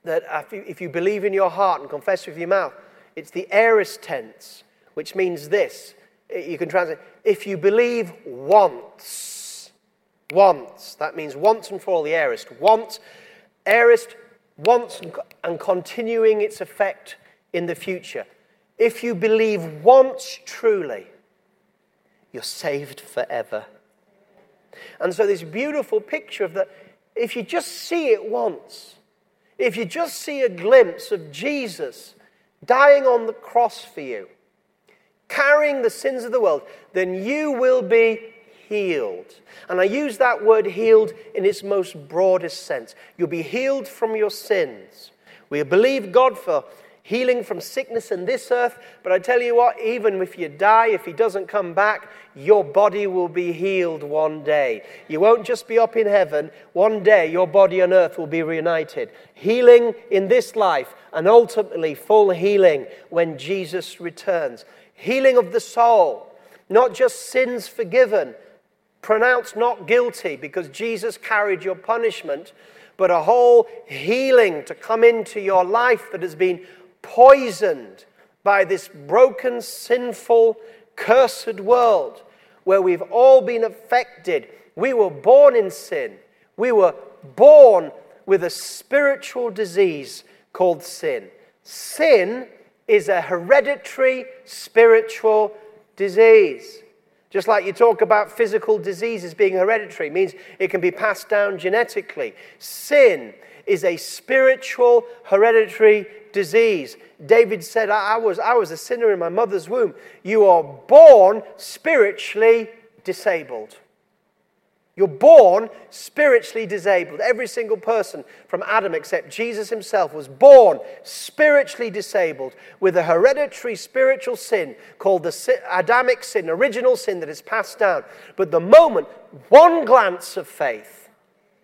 that if you believe in your heart and confess with your mouth, it's the aorist tense, which means this. You can translate, if you believe once, once, that means once and for all, the aorist. Once, aorist, once and continuing its effect in the future. If you believe once truly, you're saved forever. And so, this beautiful picture of that, if you just see it once, if you just see a glimpse of Jesus dying on the cross for you, carrying the sins of the world, then you will be healed. And I use that word healed in its most broadest sense. You'll be healed from your sins. We believe God for healing from sickness in this earth. But I tell you what, even if you die, if He doesn't come back, your body will be healed one day. You won't just be up in heaven. One day, your body on earth will be reunited. Healing in this life, and ultimately full healing when Jesus returns. Healing of the soul, not just sins forgiven, pronounced not guilty because Jesus carried your punishment, but a whole healing to come into your life that has been poisoned by this broken, sinful, cursed world where we've all been affected. We were born in sin. We were born with a spiritual disease called sin. Sin is a hereditary spiritual disease. Just like you talk about physical diseases being hereditary, means it can be passed down genetically. Sin is a spiritual hereditary disease. David said, I was, I was a sinner in my mother's womb. You are born spiritually disabled. You're born spiritually disabled. Every single person from Adam, except Jesus himself, was born spiritually disabled with a hereditary spiritual sin called the Adamic sin, original sin that is passed down. But the moment one glance of faith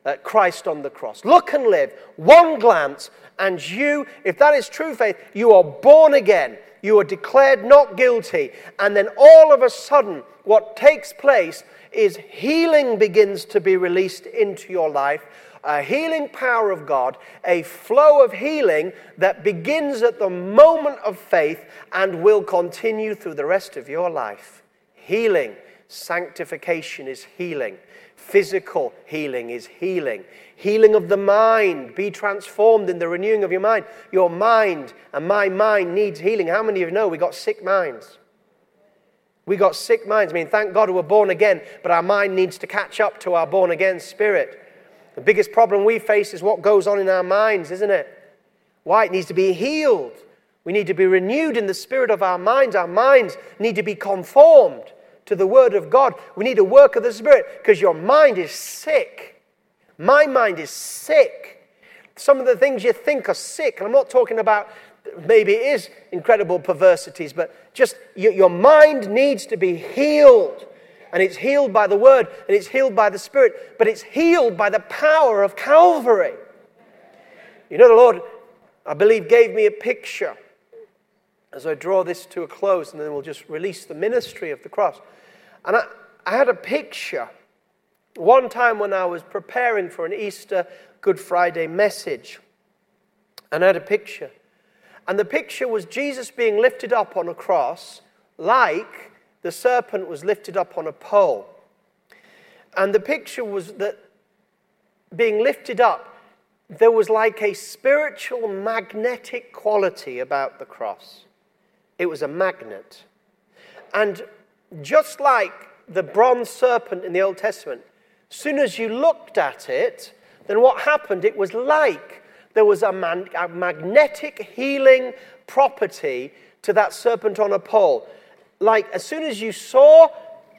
at Christ on the cross, look and live, one glance, and you, if that is true faith, you are born again. You are declared not guilty. And then all of a sudden, what takes place is healing begins to be released into your life, a healing power of God, a flow of healing that begins at the moment of faith and will continue through the rest of your life. Healing, sanctification is healing. Physical healing is healing. Healing of the mind. Be transformed in the renewing of your mind. Your mind and my mind needs healing. How many of you know we got sick minds? We got sick minds. I mean, thank God we're born again, but our mind needs to catch up to our born again spirit. The biggest problem we face is what goes on in our minds, isn't it? Why? It needs to be healed. We need to be renewed in the spirit of our minds. Our minds need to be conformed to the Word of God. We need a work of the Spirit because your mind is sick. My mind is sick. Some of the things you think are sick, and I'm not talking about maybe it is incredible perversities, but just your mind needs to be healed. And it's healed by the word, and it's healed by the spirit, but it's healed by the power of Calvary. You know, the Lord, I believe, gave me a picture as I draw this to a close, and then we'll just release the ministry of the cross. And I, I had a picture one time when I was preparing for an Easter Good Friday message, and I had a picture. And the picture was Jesus being lifted up on a cross, like the serpent was lifted up on a pole. And the picture was that being lifted up, there was like a spiritual magnetic quality about the cross. It was a magnet. And just like the bronze serpent in the Old Testament, as soon as you looked at it, then what happened? It was like there was a, man, a magnetic healing property to that serpent on a pole. Like as soon as you saw,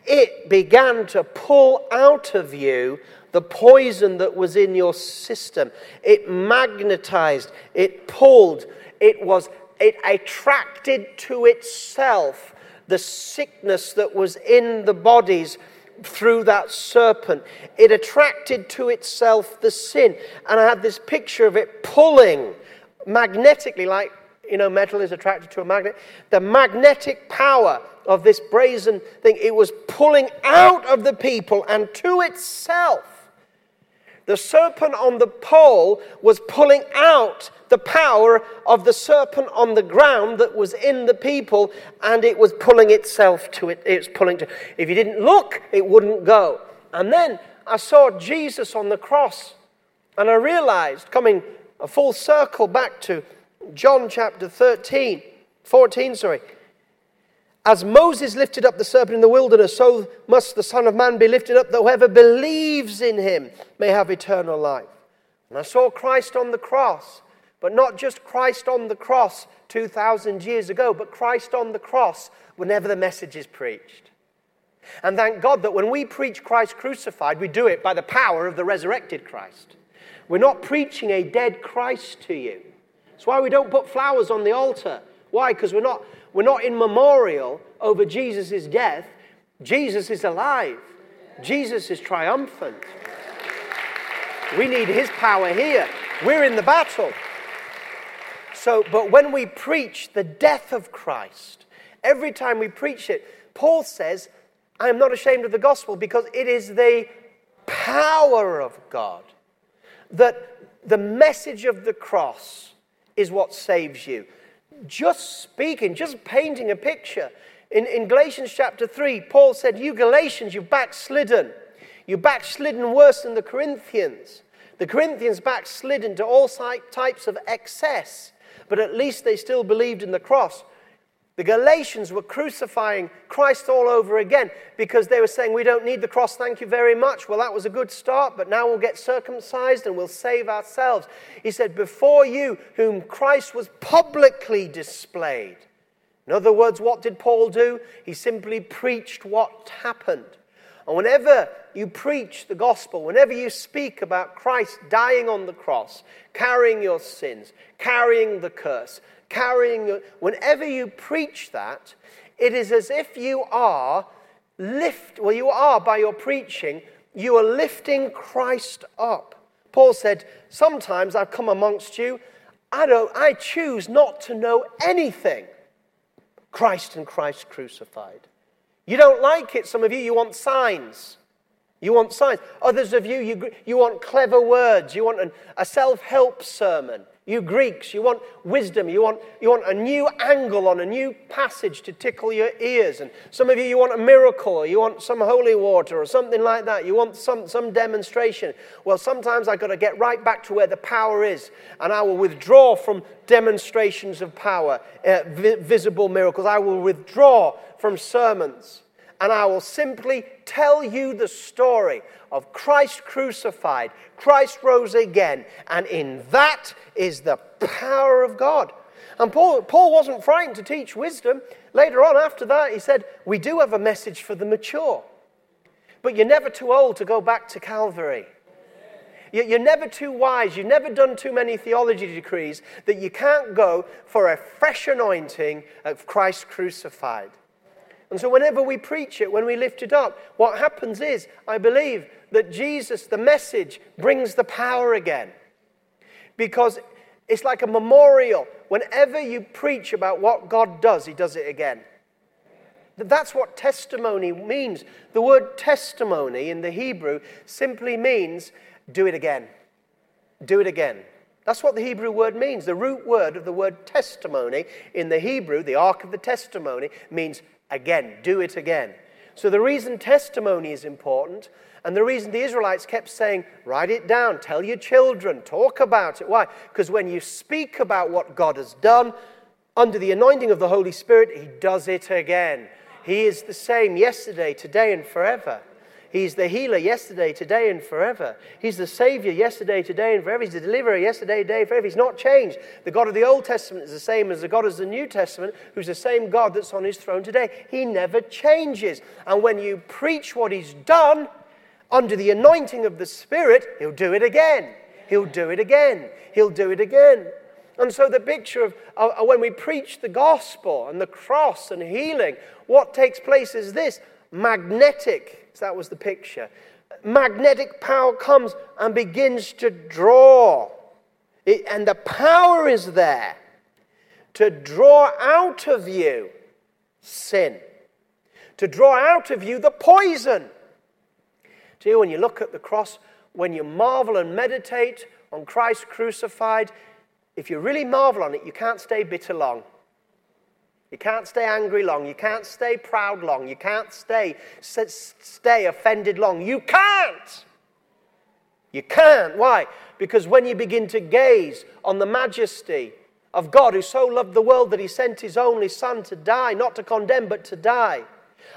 it began to pull out of you the poison that was in your system. It magnetized, it pulled, it was, it attracted to itself the sickness that was in the bodies through that serpent. It attracted to itself the sin. And I had this picture of it pulling magnetically, like, you know, metal is attracted to a magnet. The magnetic power of this brazen thing, it was pulling out of the people and to itself. The serpent on the pole was pulling out the power of the serpent on the ground that was in the people, and it was pulling itself to it. It's pulling to. If you didn't look, it wouldn't go. And then I saw Jesus on the cross, and I realized, coming a full circle back to John chapter 13, 14, sorry. As Moses lifted up the serpent in the wilderness, so must the Son of Man be lifted up, that whoever believes in him may have eternal life. And I saw Christ on the cross, but not just Christ on the cross 2,000 years ago, but Christ on the cross whenever the message is preached. And thank God that when we preach Christ crucified, we do it by the power of the resurrected Christ. We're not preaching a dead Christ to you. That's why we don't put flowers on the altar. Why? Because we're not, we're not in memorial over Jesus' death. Jesus is alive, Jesus is triumphant. We need his power here. We're in the battle. So, but when we preach the death of Christ, every time we preach it, Paul says, I am not ashamed of the gospel because it is the power of God. That the message of the cross is what saves you. Just speaking, just painting a picture. In, in Galatians chapter 3, Paul said, You Galatians, you've backslidden. You backslidden worse than the Corinthians. The Corinthians backslid into all types of excess, but at least they still believed in the cross. The Galatians were crucifying Christ all over again because they were saying, We don't need the cross, thank you very much. Well, that was a good start, but now we'll get circumcised and we'll save ourselves. He said, Before you, whom Christ was publicly displayed. In other words, what did Paul do? He simply preached what happened. And whenever you preach the gospel, whenever you speak about Christ dying on the cross, carrying your sins, carrying the curse, carrying, whenever you preach that, it is as if you are lift, well, you are by your preaching, you are lifting Christ up. Paul said, Sometimes I've come amongst you, I, don't, I choose not to know anything. Christ and Christ crucified. You don't like it, some of you, you want signs. You want signs. Others of you, you, you want clever words. You want an, a self help sermon. You Greeks, you want wisdom. You want, you want a new angle on a new passage to tickle your ears. And some of you, you want a miracle, or you want some holy water, or something like that. You want some, some demonstration. Well, sometimes I've got to get right back to where the power is, and I will withdraw from demonstrations of power, uh, vi- visible miracles. I will withdraw from sermons, and I will simply tell you the story of Christ crucified, Christ rose again, and in that is the power of God. And Paul, Paul wasn't frightened to teach wisdom. Later on, after that, he said, We do have a message for the mature. But you're never too old to go back to Calvary. You're never too wise. You've never done too many theology degrees that you can't go for a fresh anointing of Christ crucified. And so, whenever we preach it, when we lift it up, what happens is, I believe, that Jesus, the message, brings the power again. Because it's like a memorial. Whenever you preach about what God does, He does it again. That's what testimony means. The word testimony in the Hebrew simply means do it again. Do it again. That's what the Hebrew word means. The root word of the word testimony in the Hebrew, the Ark of the Testimony, means again, do it again. So the reason testimony is important and the reason the Israelites kept saying, write it down, tell your children, talk about it. Why? Because when you speak about what God has done, under the anointing of the Holy Spirit, He does it again. He is the same yesterday, today, and forever. He's the healer yesterday, today, and forever. He's the Savior yesterday, today, and forever. He's the deliverer yesterday, today, forever. He's not changed. The God of the Old Testament is the same as the God of the New Testament, who's the same God that's on his throne today. He never changes. And when you preach what he's done, under the anointing of the Spirit, he'll do it again. He'll do it again. He'll do it again. And so, the picture of uh, when we preach the gospel and the cross and healing, what takes place is this magnetic, so that was the picture. Magnetic power comes and begins to draw. It, and the power is there to draw out of you sin, to draw out of you the poison do you, when you look at the cross, when you marvel and meditate on Christ crucified, if you really marvel on it, you can't stay bitter long. You can't stay angry long. You can't stay proud long. You can't stay, stay offended long. You can't. You can't. Why? Because when you begin to gaze on the majesty of God who so loved the world that he sent his only Son to die, not to condemn, but to die.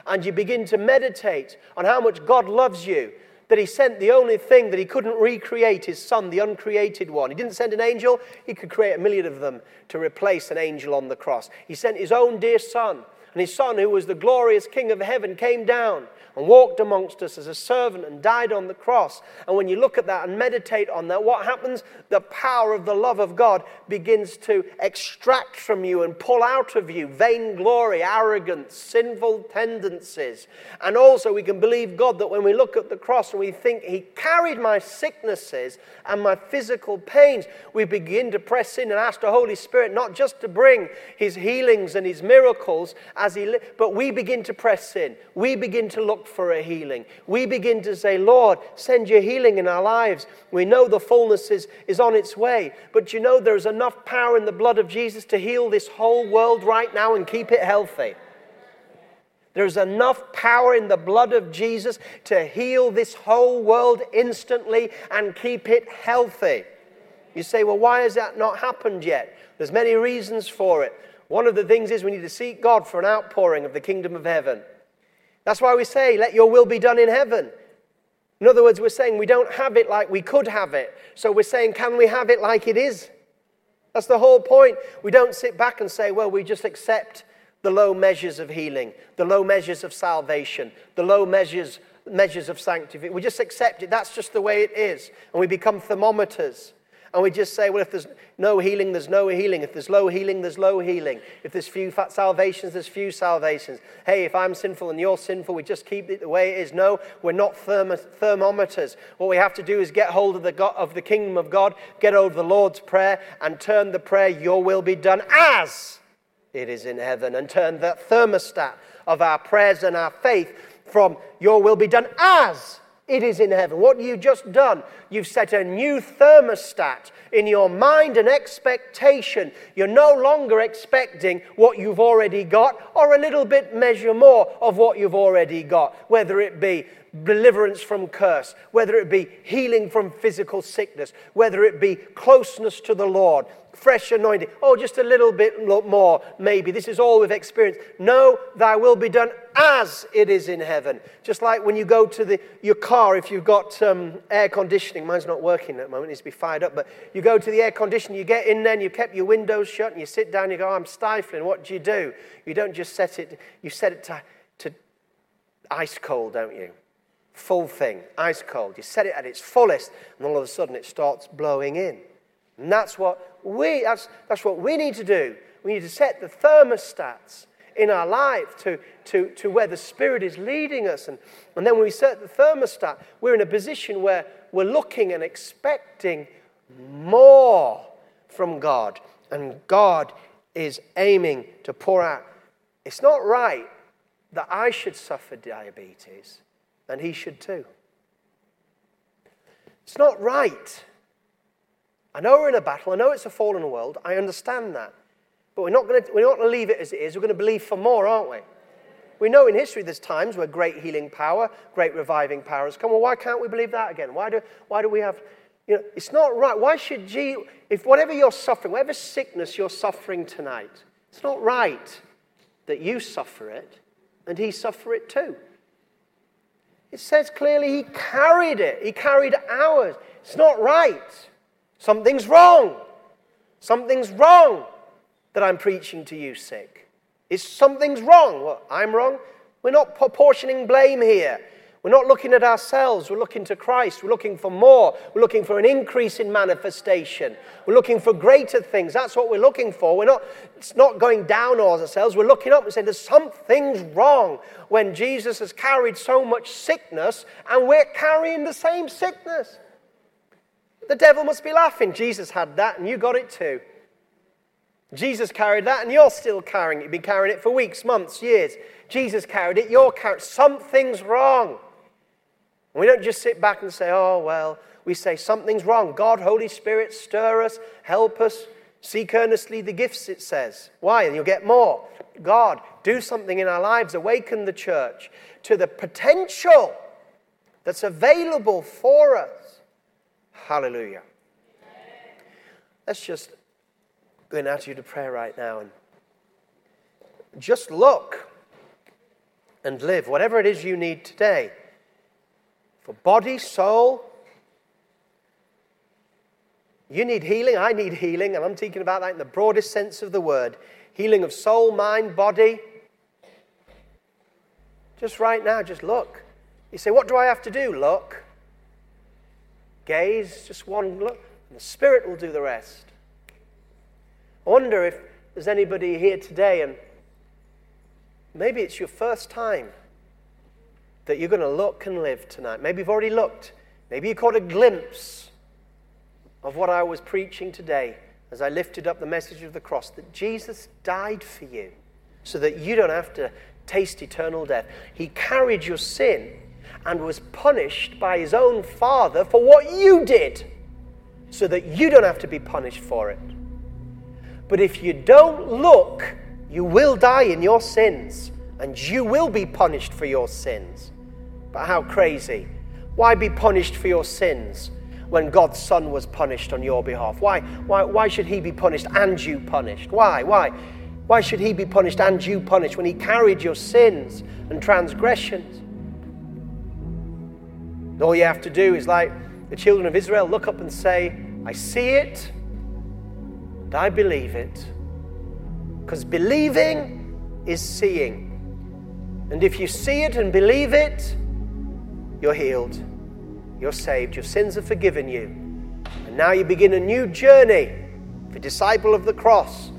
And you begin to meditate on how much God loves you, that he sent the only thing that he couldn't recreate, his Son, the uncreated one. He didn't send an angel, he could create a million of them to replace an angel on the cross. He sent his own dear Son. And his son, who was the glorious King of heaven, came down and walked amongst us as a servant and died on the cross. And when you look at that and meditate on that, what happens? The power of the love of God begins to extract from you and pull out of you vainglory, arrogance, sinful tendencies. And also, we can believe God that when we look at the cross and we think He carried my sicknesses and my physical pains, we begin to press in and ask the Holy Spirit not just to bring His healings and His miracles as He, li- but we begin to press in. We begin to look for a healing. We begin to say, Lord, send your healing in our lives. We know the fullness is, is on its way. But you know there's enough power in the blood of Jesus to heal this whole world right now and keep it healthy. There's enough power in the blood of Jesus to heal this whole world instantly and keep it healthy. You say, well, why has that not happened yet? There's many reasons for it. One of the things is we need to seek God for an outpouring of the kingdom of heaven. That's why we say, let your will be done in heaven. In other words, we're saying we don't have it like we could have it. So we're saying, can we have it like it is? That's the whole point. We don't sit back and say, well, we just accept the low measures of healing, the low measures of salvation, the low measures, measures of sanctification. We just accept it. That's just the way it is. And we become thermometers. And we just say, well, if there's no healing, there's no healing. If there's low healing, there's low healing. If there's few salvations, there's few salvations. Hey, if I'm sinful and you're sinful, we just keep it the way it is. No, we're not therm- thermometers. What we have to do is get hold of the, God, of the kingdom of God, get hold of the Lord's Prayer, and turn the prayer, Your will be done as it is in heaven, and turn that thermostat of our prayers and our faith from Your will be done as it is in heaven. What you've just done, you've set a new thermostat in your mind and expectation. You're no longer expecting what you've already got or a little bit measure more of what you've already got, whether it be deliverance from curse, whether it be healing from physical sickness, whether it be closeness to the Lord, fresh anointing. Oh, just a little bit more, maybe. This is all we've experienced. No, thy will be done as it is in heaven. Just like when you go to the, your car, if you've got um, air conditioning, mine's not working at the moment, it needs to be fired up, but you go to the air conditioning, you get in there, and you kept your windows shut, and you sit down, and you go, oh, I'm stifling. What do you do? You don't just set it, you set it to, to ice cold, don't you? Full thing, ice cold. You set it at its fullest, and all of a sudden it starts blowing in. And that's what we, that's, that's what we need to do. We need to set the thermostats in our life to, to, to where the Spirit is leading us. And, and then when we set the thermostat, we're in a position where we're looking and expecting more from God. And God is aiming to pour out. It's not right that I should suffer diabetes, and he should too. It's not right I know we're in a battle. I know it's a fallen world. I understand that. But we're not going to, leave it as it is. We're going to believe for more, aren't we? We know in history there's times where great healing power, great reviving power has come. Well, why can't we believe that again? Why do, why do we have, you know, it's not right. Why should you, if whatever you're suffering, whatever sickness you're suffering tonight, it's not right that you suffer it and he suffer it too. It says clearly he carried it, he carried ours. It's not right. Something's wrong. Something's wrong that I'm preaching to you sick. Is something's wrong? What, I'm wrong? We're not proportioning blame here. We're not looking at ourselves. We're looking to Christ. We're looking for more. We're looking for an increase in manifestation. We're looking for greater things. That's what we're looking for. We're not, it's not going down on ourselves. We're looking up and saying there's something's wrong when Jesus has carried so much sickness and we're carrying the same sickness. The devil must be laughing. Jesus had that and you got it too. Jesus carried that and you're still carrying it. You've been carrying it for weeks, months, years. Jesus carried it, you're carrying Something's wrong. we don't just sit back and say, oh, well, we say something's wrong. God, Holy Spirit, stir us, help us, seek earnestly the gifts, it says. Why? And you'll get more. God, do something in our lives, awaken the church to the potential that's available for us. Hallelujah. Let's just out to you to prayer right now and just look and live whatever it is you need today for body, soul. You need healing, I need healing, and I'm thinking about that in the broadest sense of the word healing of soul, mind, body. Just right now, just look. You say, What do I have to do? Look. Gaze, just one look, and the Spirit will do the rest. I wonder if there's anybody here today, and maybe it's your first time that you're going to look and live tonight. Maybe you've already looked. Maybe you caught a glimpse of what I was preaching today as I lifted up the message of the cross that Jesus died for you so that you don't have to taste eternal death. He carried your sin and was punished by his own Father for what you did so that you don't have to be punished for it. But if you don't look, you will die in your sins and you will be punished for your sins. But how crazy. Why be punished for your sins when God's Son was punished on your behalf? Why, why, why should he be punished and you punished? Why? Why? Why should he be punished and you punished when he carried your sins and transgressions? All you have to do is, like the children of Israel, look up and say, I see it and I believe it. Because believing is seeing. And if you see it and believe it, you're healed. You're saved. Your sins are forgiven you. And now you begin a new journey the disciple of the cross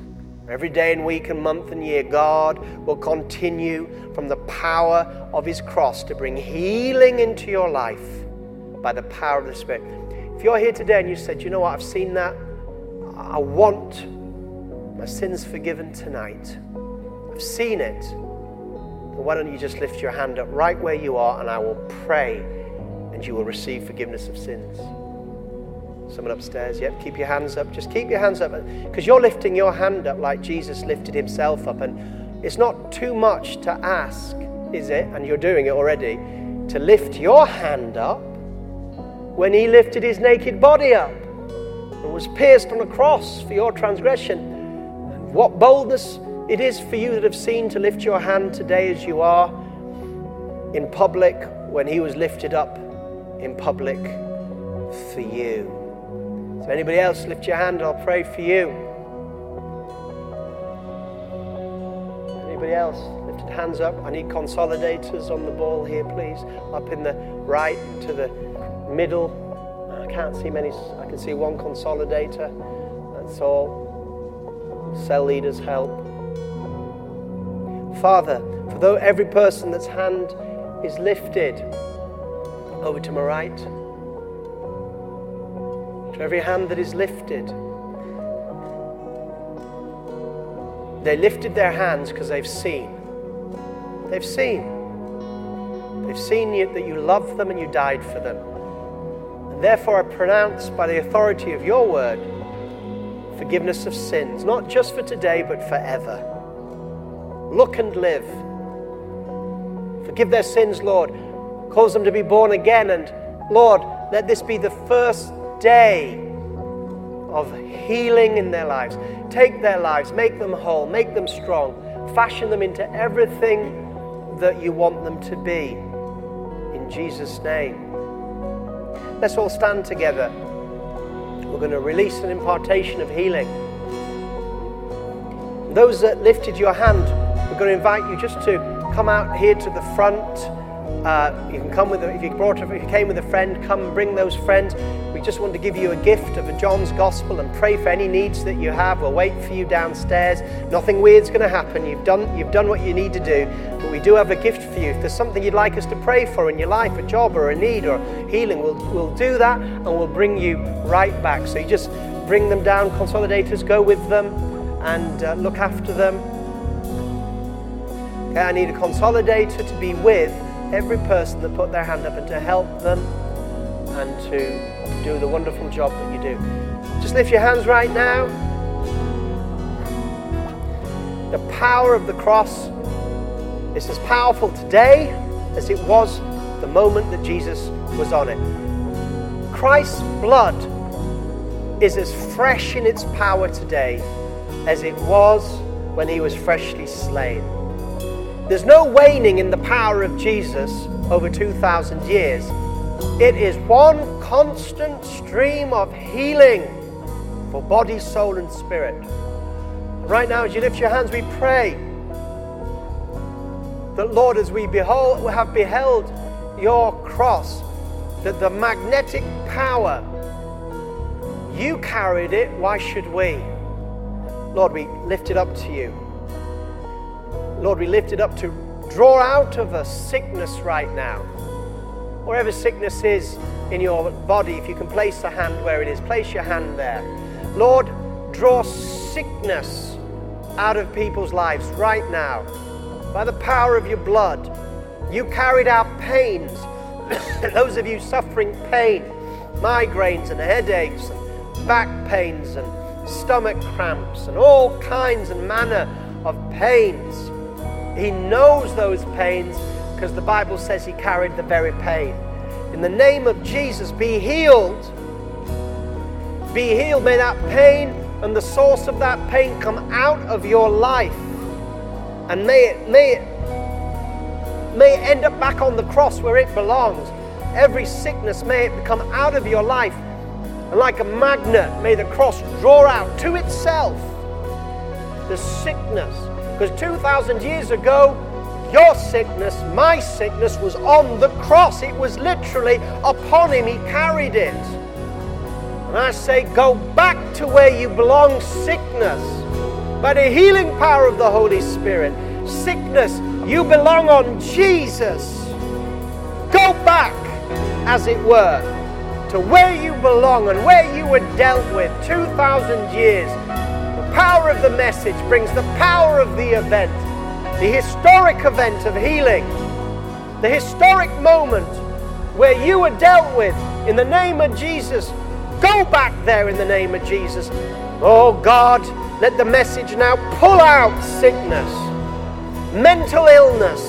Every day and week and month and year, God will continue from the power of His cross to bring healing into your life by the power of the Spirit. If you're here today and you said, you know what, I've seen that, I want my sins forgiven tonight, I've seen it, why don't you just lift your hand up right where you are and I will pray and you will receive forgiveness of sins. Someone upstairs. Yep, keep your hands up. Just keep your hands up because you're lifting your hand up like Jesus lifted himself up. And it's not too much to ask, is it? And you're doing it already. To lift your hand up when he lifted his naked body up and was pierced on a cross for your transgression. What boldness it is for you that have seen to lift your hand today as you are in public when he was lifted up in public for you. Anybody else, lift your hand, I'll pray for you. Anybody else? Lifted hands up. I need consolidators on the ball here, please. Up in the right to the middle. I can't see many. I can see one consolidator. That's all. Cell leaders help. Father, for though every person that's hand is lifted, over to my right to every hand that is lifted. They lifted their hands because they've seen. They've seen. They've seen you, that you love them and you died for them. And therefore, I pronounce by the authority of your word forgiveness of sins, not just for today, but forever. Look and live. Forgive their sins, Lord. Cause them to be born again. And Lord, let this be the first day of healing in their lives. Take their lives, make them whole, make them strong, fashion them into everything that you want them to be. In Jesus' name. Let's all stand together. We're going to release an impartation of healing. Those that lifted your hand, we're going to invite you just to come out here to the front. Uh, you can come with, if you brought, if you came with a friend, come bring those friends. We just want to give you a gift of a John's Gospel and pray for any needs that you have. We'll wait for you downstairs. Nothing weird's going to happen. You've done, you've done what you need to do, but we do have a gift for you. If there's something you'd like us to pray for in your life, a job or a need or healing, we'll, we'll do that and we'll bring you right back. So you just bring them down, consolidators, go with them and uh, look after them. Okay, I need a consolidator to be with every person that put their hand up and to help them and to do the wonderful job that you do. Just lift your hands right now. The power of the cross is as powerful today as it was the moment that Jesus was on it. Christ's blood is as fresh in its power today as it was when he was freshly slain. There's no waning in the power of Jesus over 2,000 years. It is one constant stream of healing for body, soul, and spirit. Right now, as you lift your hands, we pray that, Lord, as we behold, have beheld your cross, that the magnetic power, you carried it, why should we? Lord, we lift it up to you. Lord, we lift it up to draw out of us sickness right now. Wherever sickness is in your body, if you can place a hand where it is, place your hand there. Lord, draw sickness out of people's lives right now by the power of your blood. You carried out pains. Those of you suffering pain, migraines and headaches, and back pains and stomach cramps, and all kinds and manner of pains. He knows those pains because the Bible says he carried the very pain. In the name of Jesus, be healed. Be healed. May that pain and the source of that pain come out of your life. And may it, may it, may it end up back on the cross where it belongs. Every sickness, may it come out of your life. And like a magnet, may the cross draw out to itself the sickness because 2,000 years ago, your sickness, my sickness, was on the cross. It was literally upon him. He carried it. And I say, go back to where you belong, sickness. By the healing power of the Holy Spirit, sickness, you belong on Jesus. Go back, as it were, to where you belong and where you were dealt with 2,000 years The power of the message brings the power of the event, the historic event of healing, the historic moment where you were dealt with in the name of Jesus. Go back there in the name of Jesus. Oh God, let the message now pull out sickness, mental illness.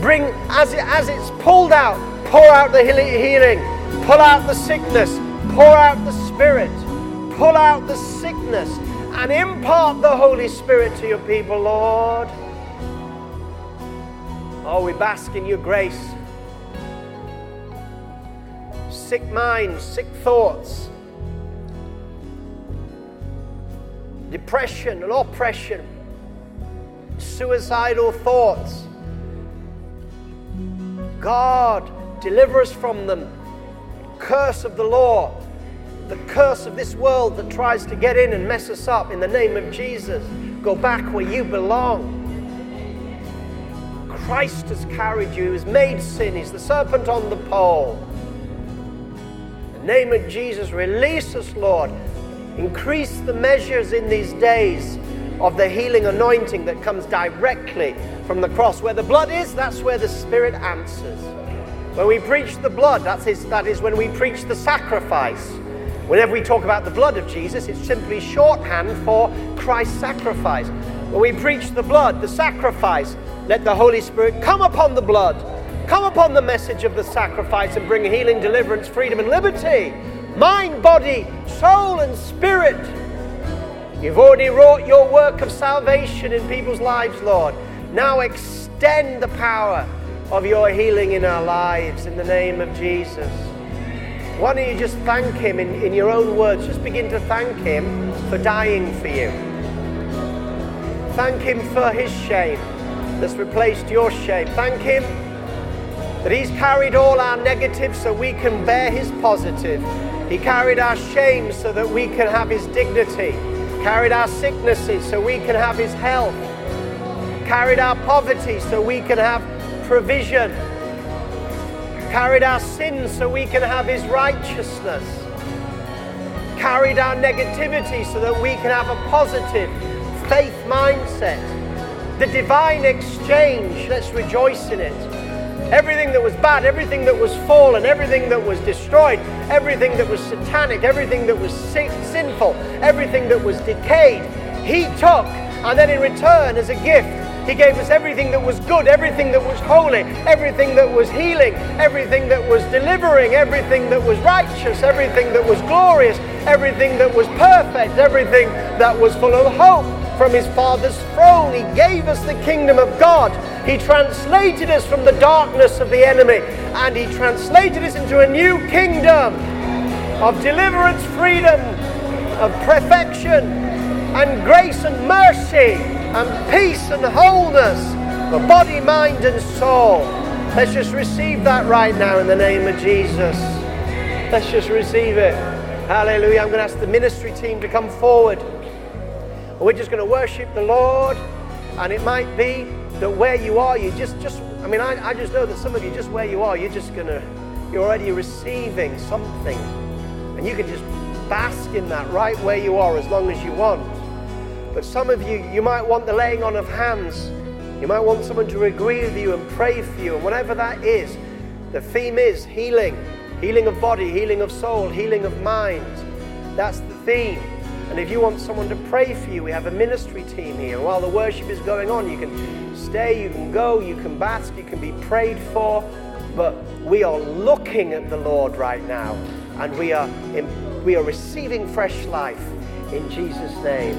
Bring, as, it, as it's pulled out, pour out the healing, pull out the sickness, pour out the spirit, pull out the sickness and impart the Holy Spirit to your people, Lord. Oh, we bask in your grace. Sick minds, sick thoughts, depression and oppression, suicidal thoughts. God, deliver us from them. Curse of the law the curse of this world that tries to get in and mess us up in the name of Jesus. Go back where you belong. Christ has carried you, has made sin, he's the serpent on the pole. In the name of Jesus, release us, Lord. Increase the measures in these days of the healing anointing that comes directly from the cross. Where the blood is, that's where the Spirit answers. When we preach the blood, that is, that is when we preach the sacrifice. Whenever we talk about the blood of Jesus, it's simply shorthand for Christ's sacrifice. When we preach the blood, the sacrifice, let the Holy Spirit come upon the blood, come upon the message of the sacrifice and bring healing, deliverance, freedom, and liberty. Mind, body, soul, and spirit. You've already wrought your work of salvation in people's lives, Lord. Now extend the power of your healing in our lives in the name of Jesus. Why don't you just thank Him in, in your own words? Just begin to thank Him for dying for you. Thank Him for His shame that's replaced your shame. Thank Him that He's carried all our negatives so we can bear His positive. He carried our shame so that we can have His dignity. Carried our sicknesses so we can have His health. Carried our poverty so we can have provision carried our sins so we can have His righteousness, carried our negativity so that we can have a positive faith mindset. The divine exchange, let's rejoice in it. Everything that was bad, everything that was fallen, everything that was destroyed, everything that was satanic, everything that was sinful, everything that was decayed, He took, and then in return, as a gift, he gave us everything that was good, everything that was holy, everything that was healing, everything that was delivering, everything that was righteous, everything that was glorious, everything that was perfect, everything that was full of hope. From his Father's throne. He gave us the kingdom of God. He translated us from the darkness of the enemy and he translated us into a new kingdom of deliverance, freedom, of perfection, and grace and mercy, and peace and wholeness for body, mind, and soul. Let's just receive that right now in the name of Jesus. Let's just receive it. Hallelujah. I'm going to ask the ministry team to come forward. We're just going to worship the Lord. And it might be that where you are, you just, just I mean, I, I just know that some of you, just where you are, you're just going to, you're already receiving something. And you can just bask in that right where you are as long as you want. But some of you, you might want the laying on of hands. You might want someone to agree with you and pray for you. And whatever that is, the theme is healing healing of body, healing of soul, healing of mind. That's the theme. And if you want someone to pray for you, we have a ministry team here. And while the worship is going on, you can stay, you can go, you can bask, you can be prayed for. But we are looking at the Lord right now, and we are, in, we are receiving fresh life in Jesus' name.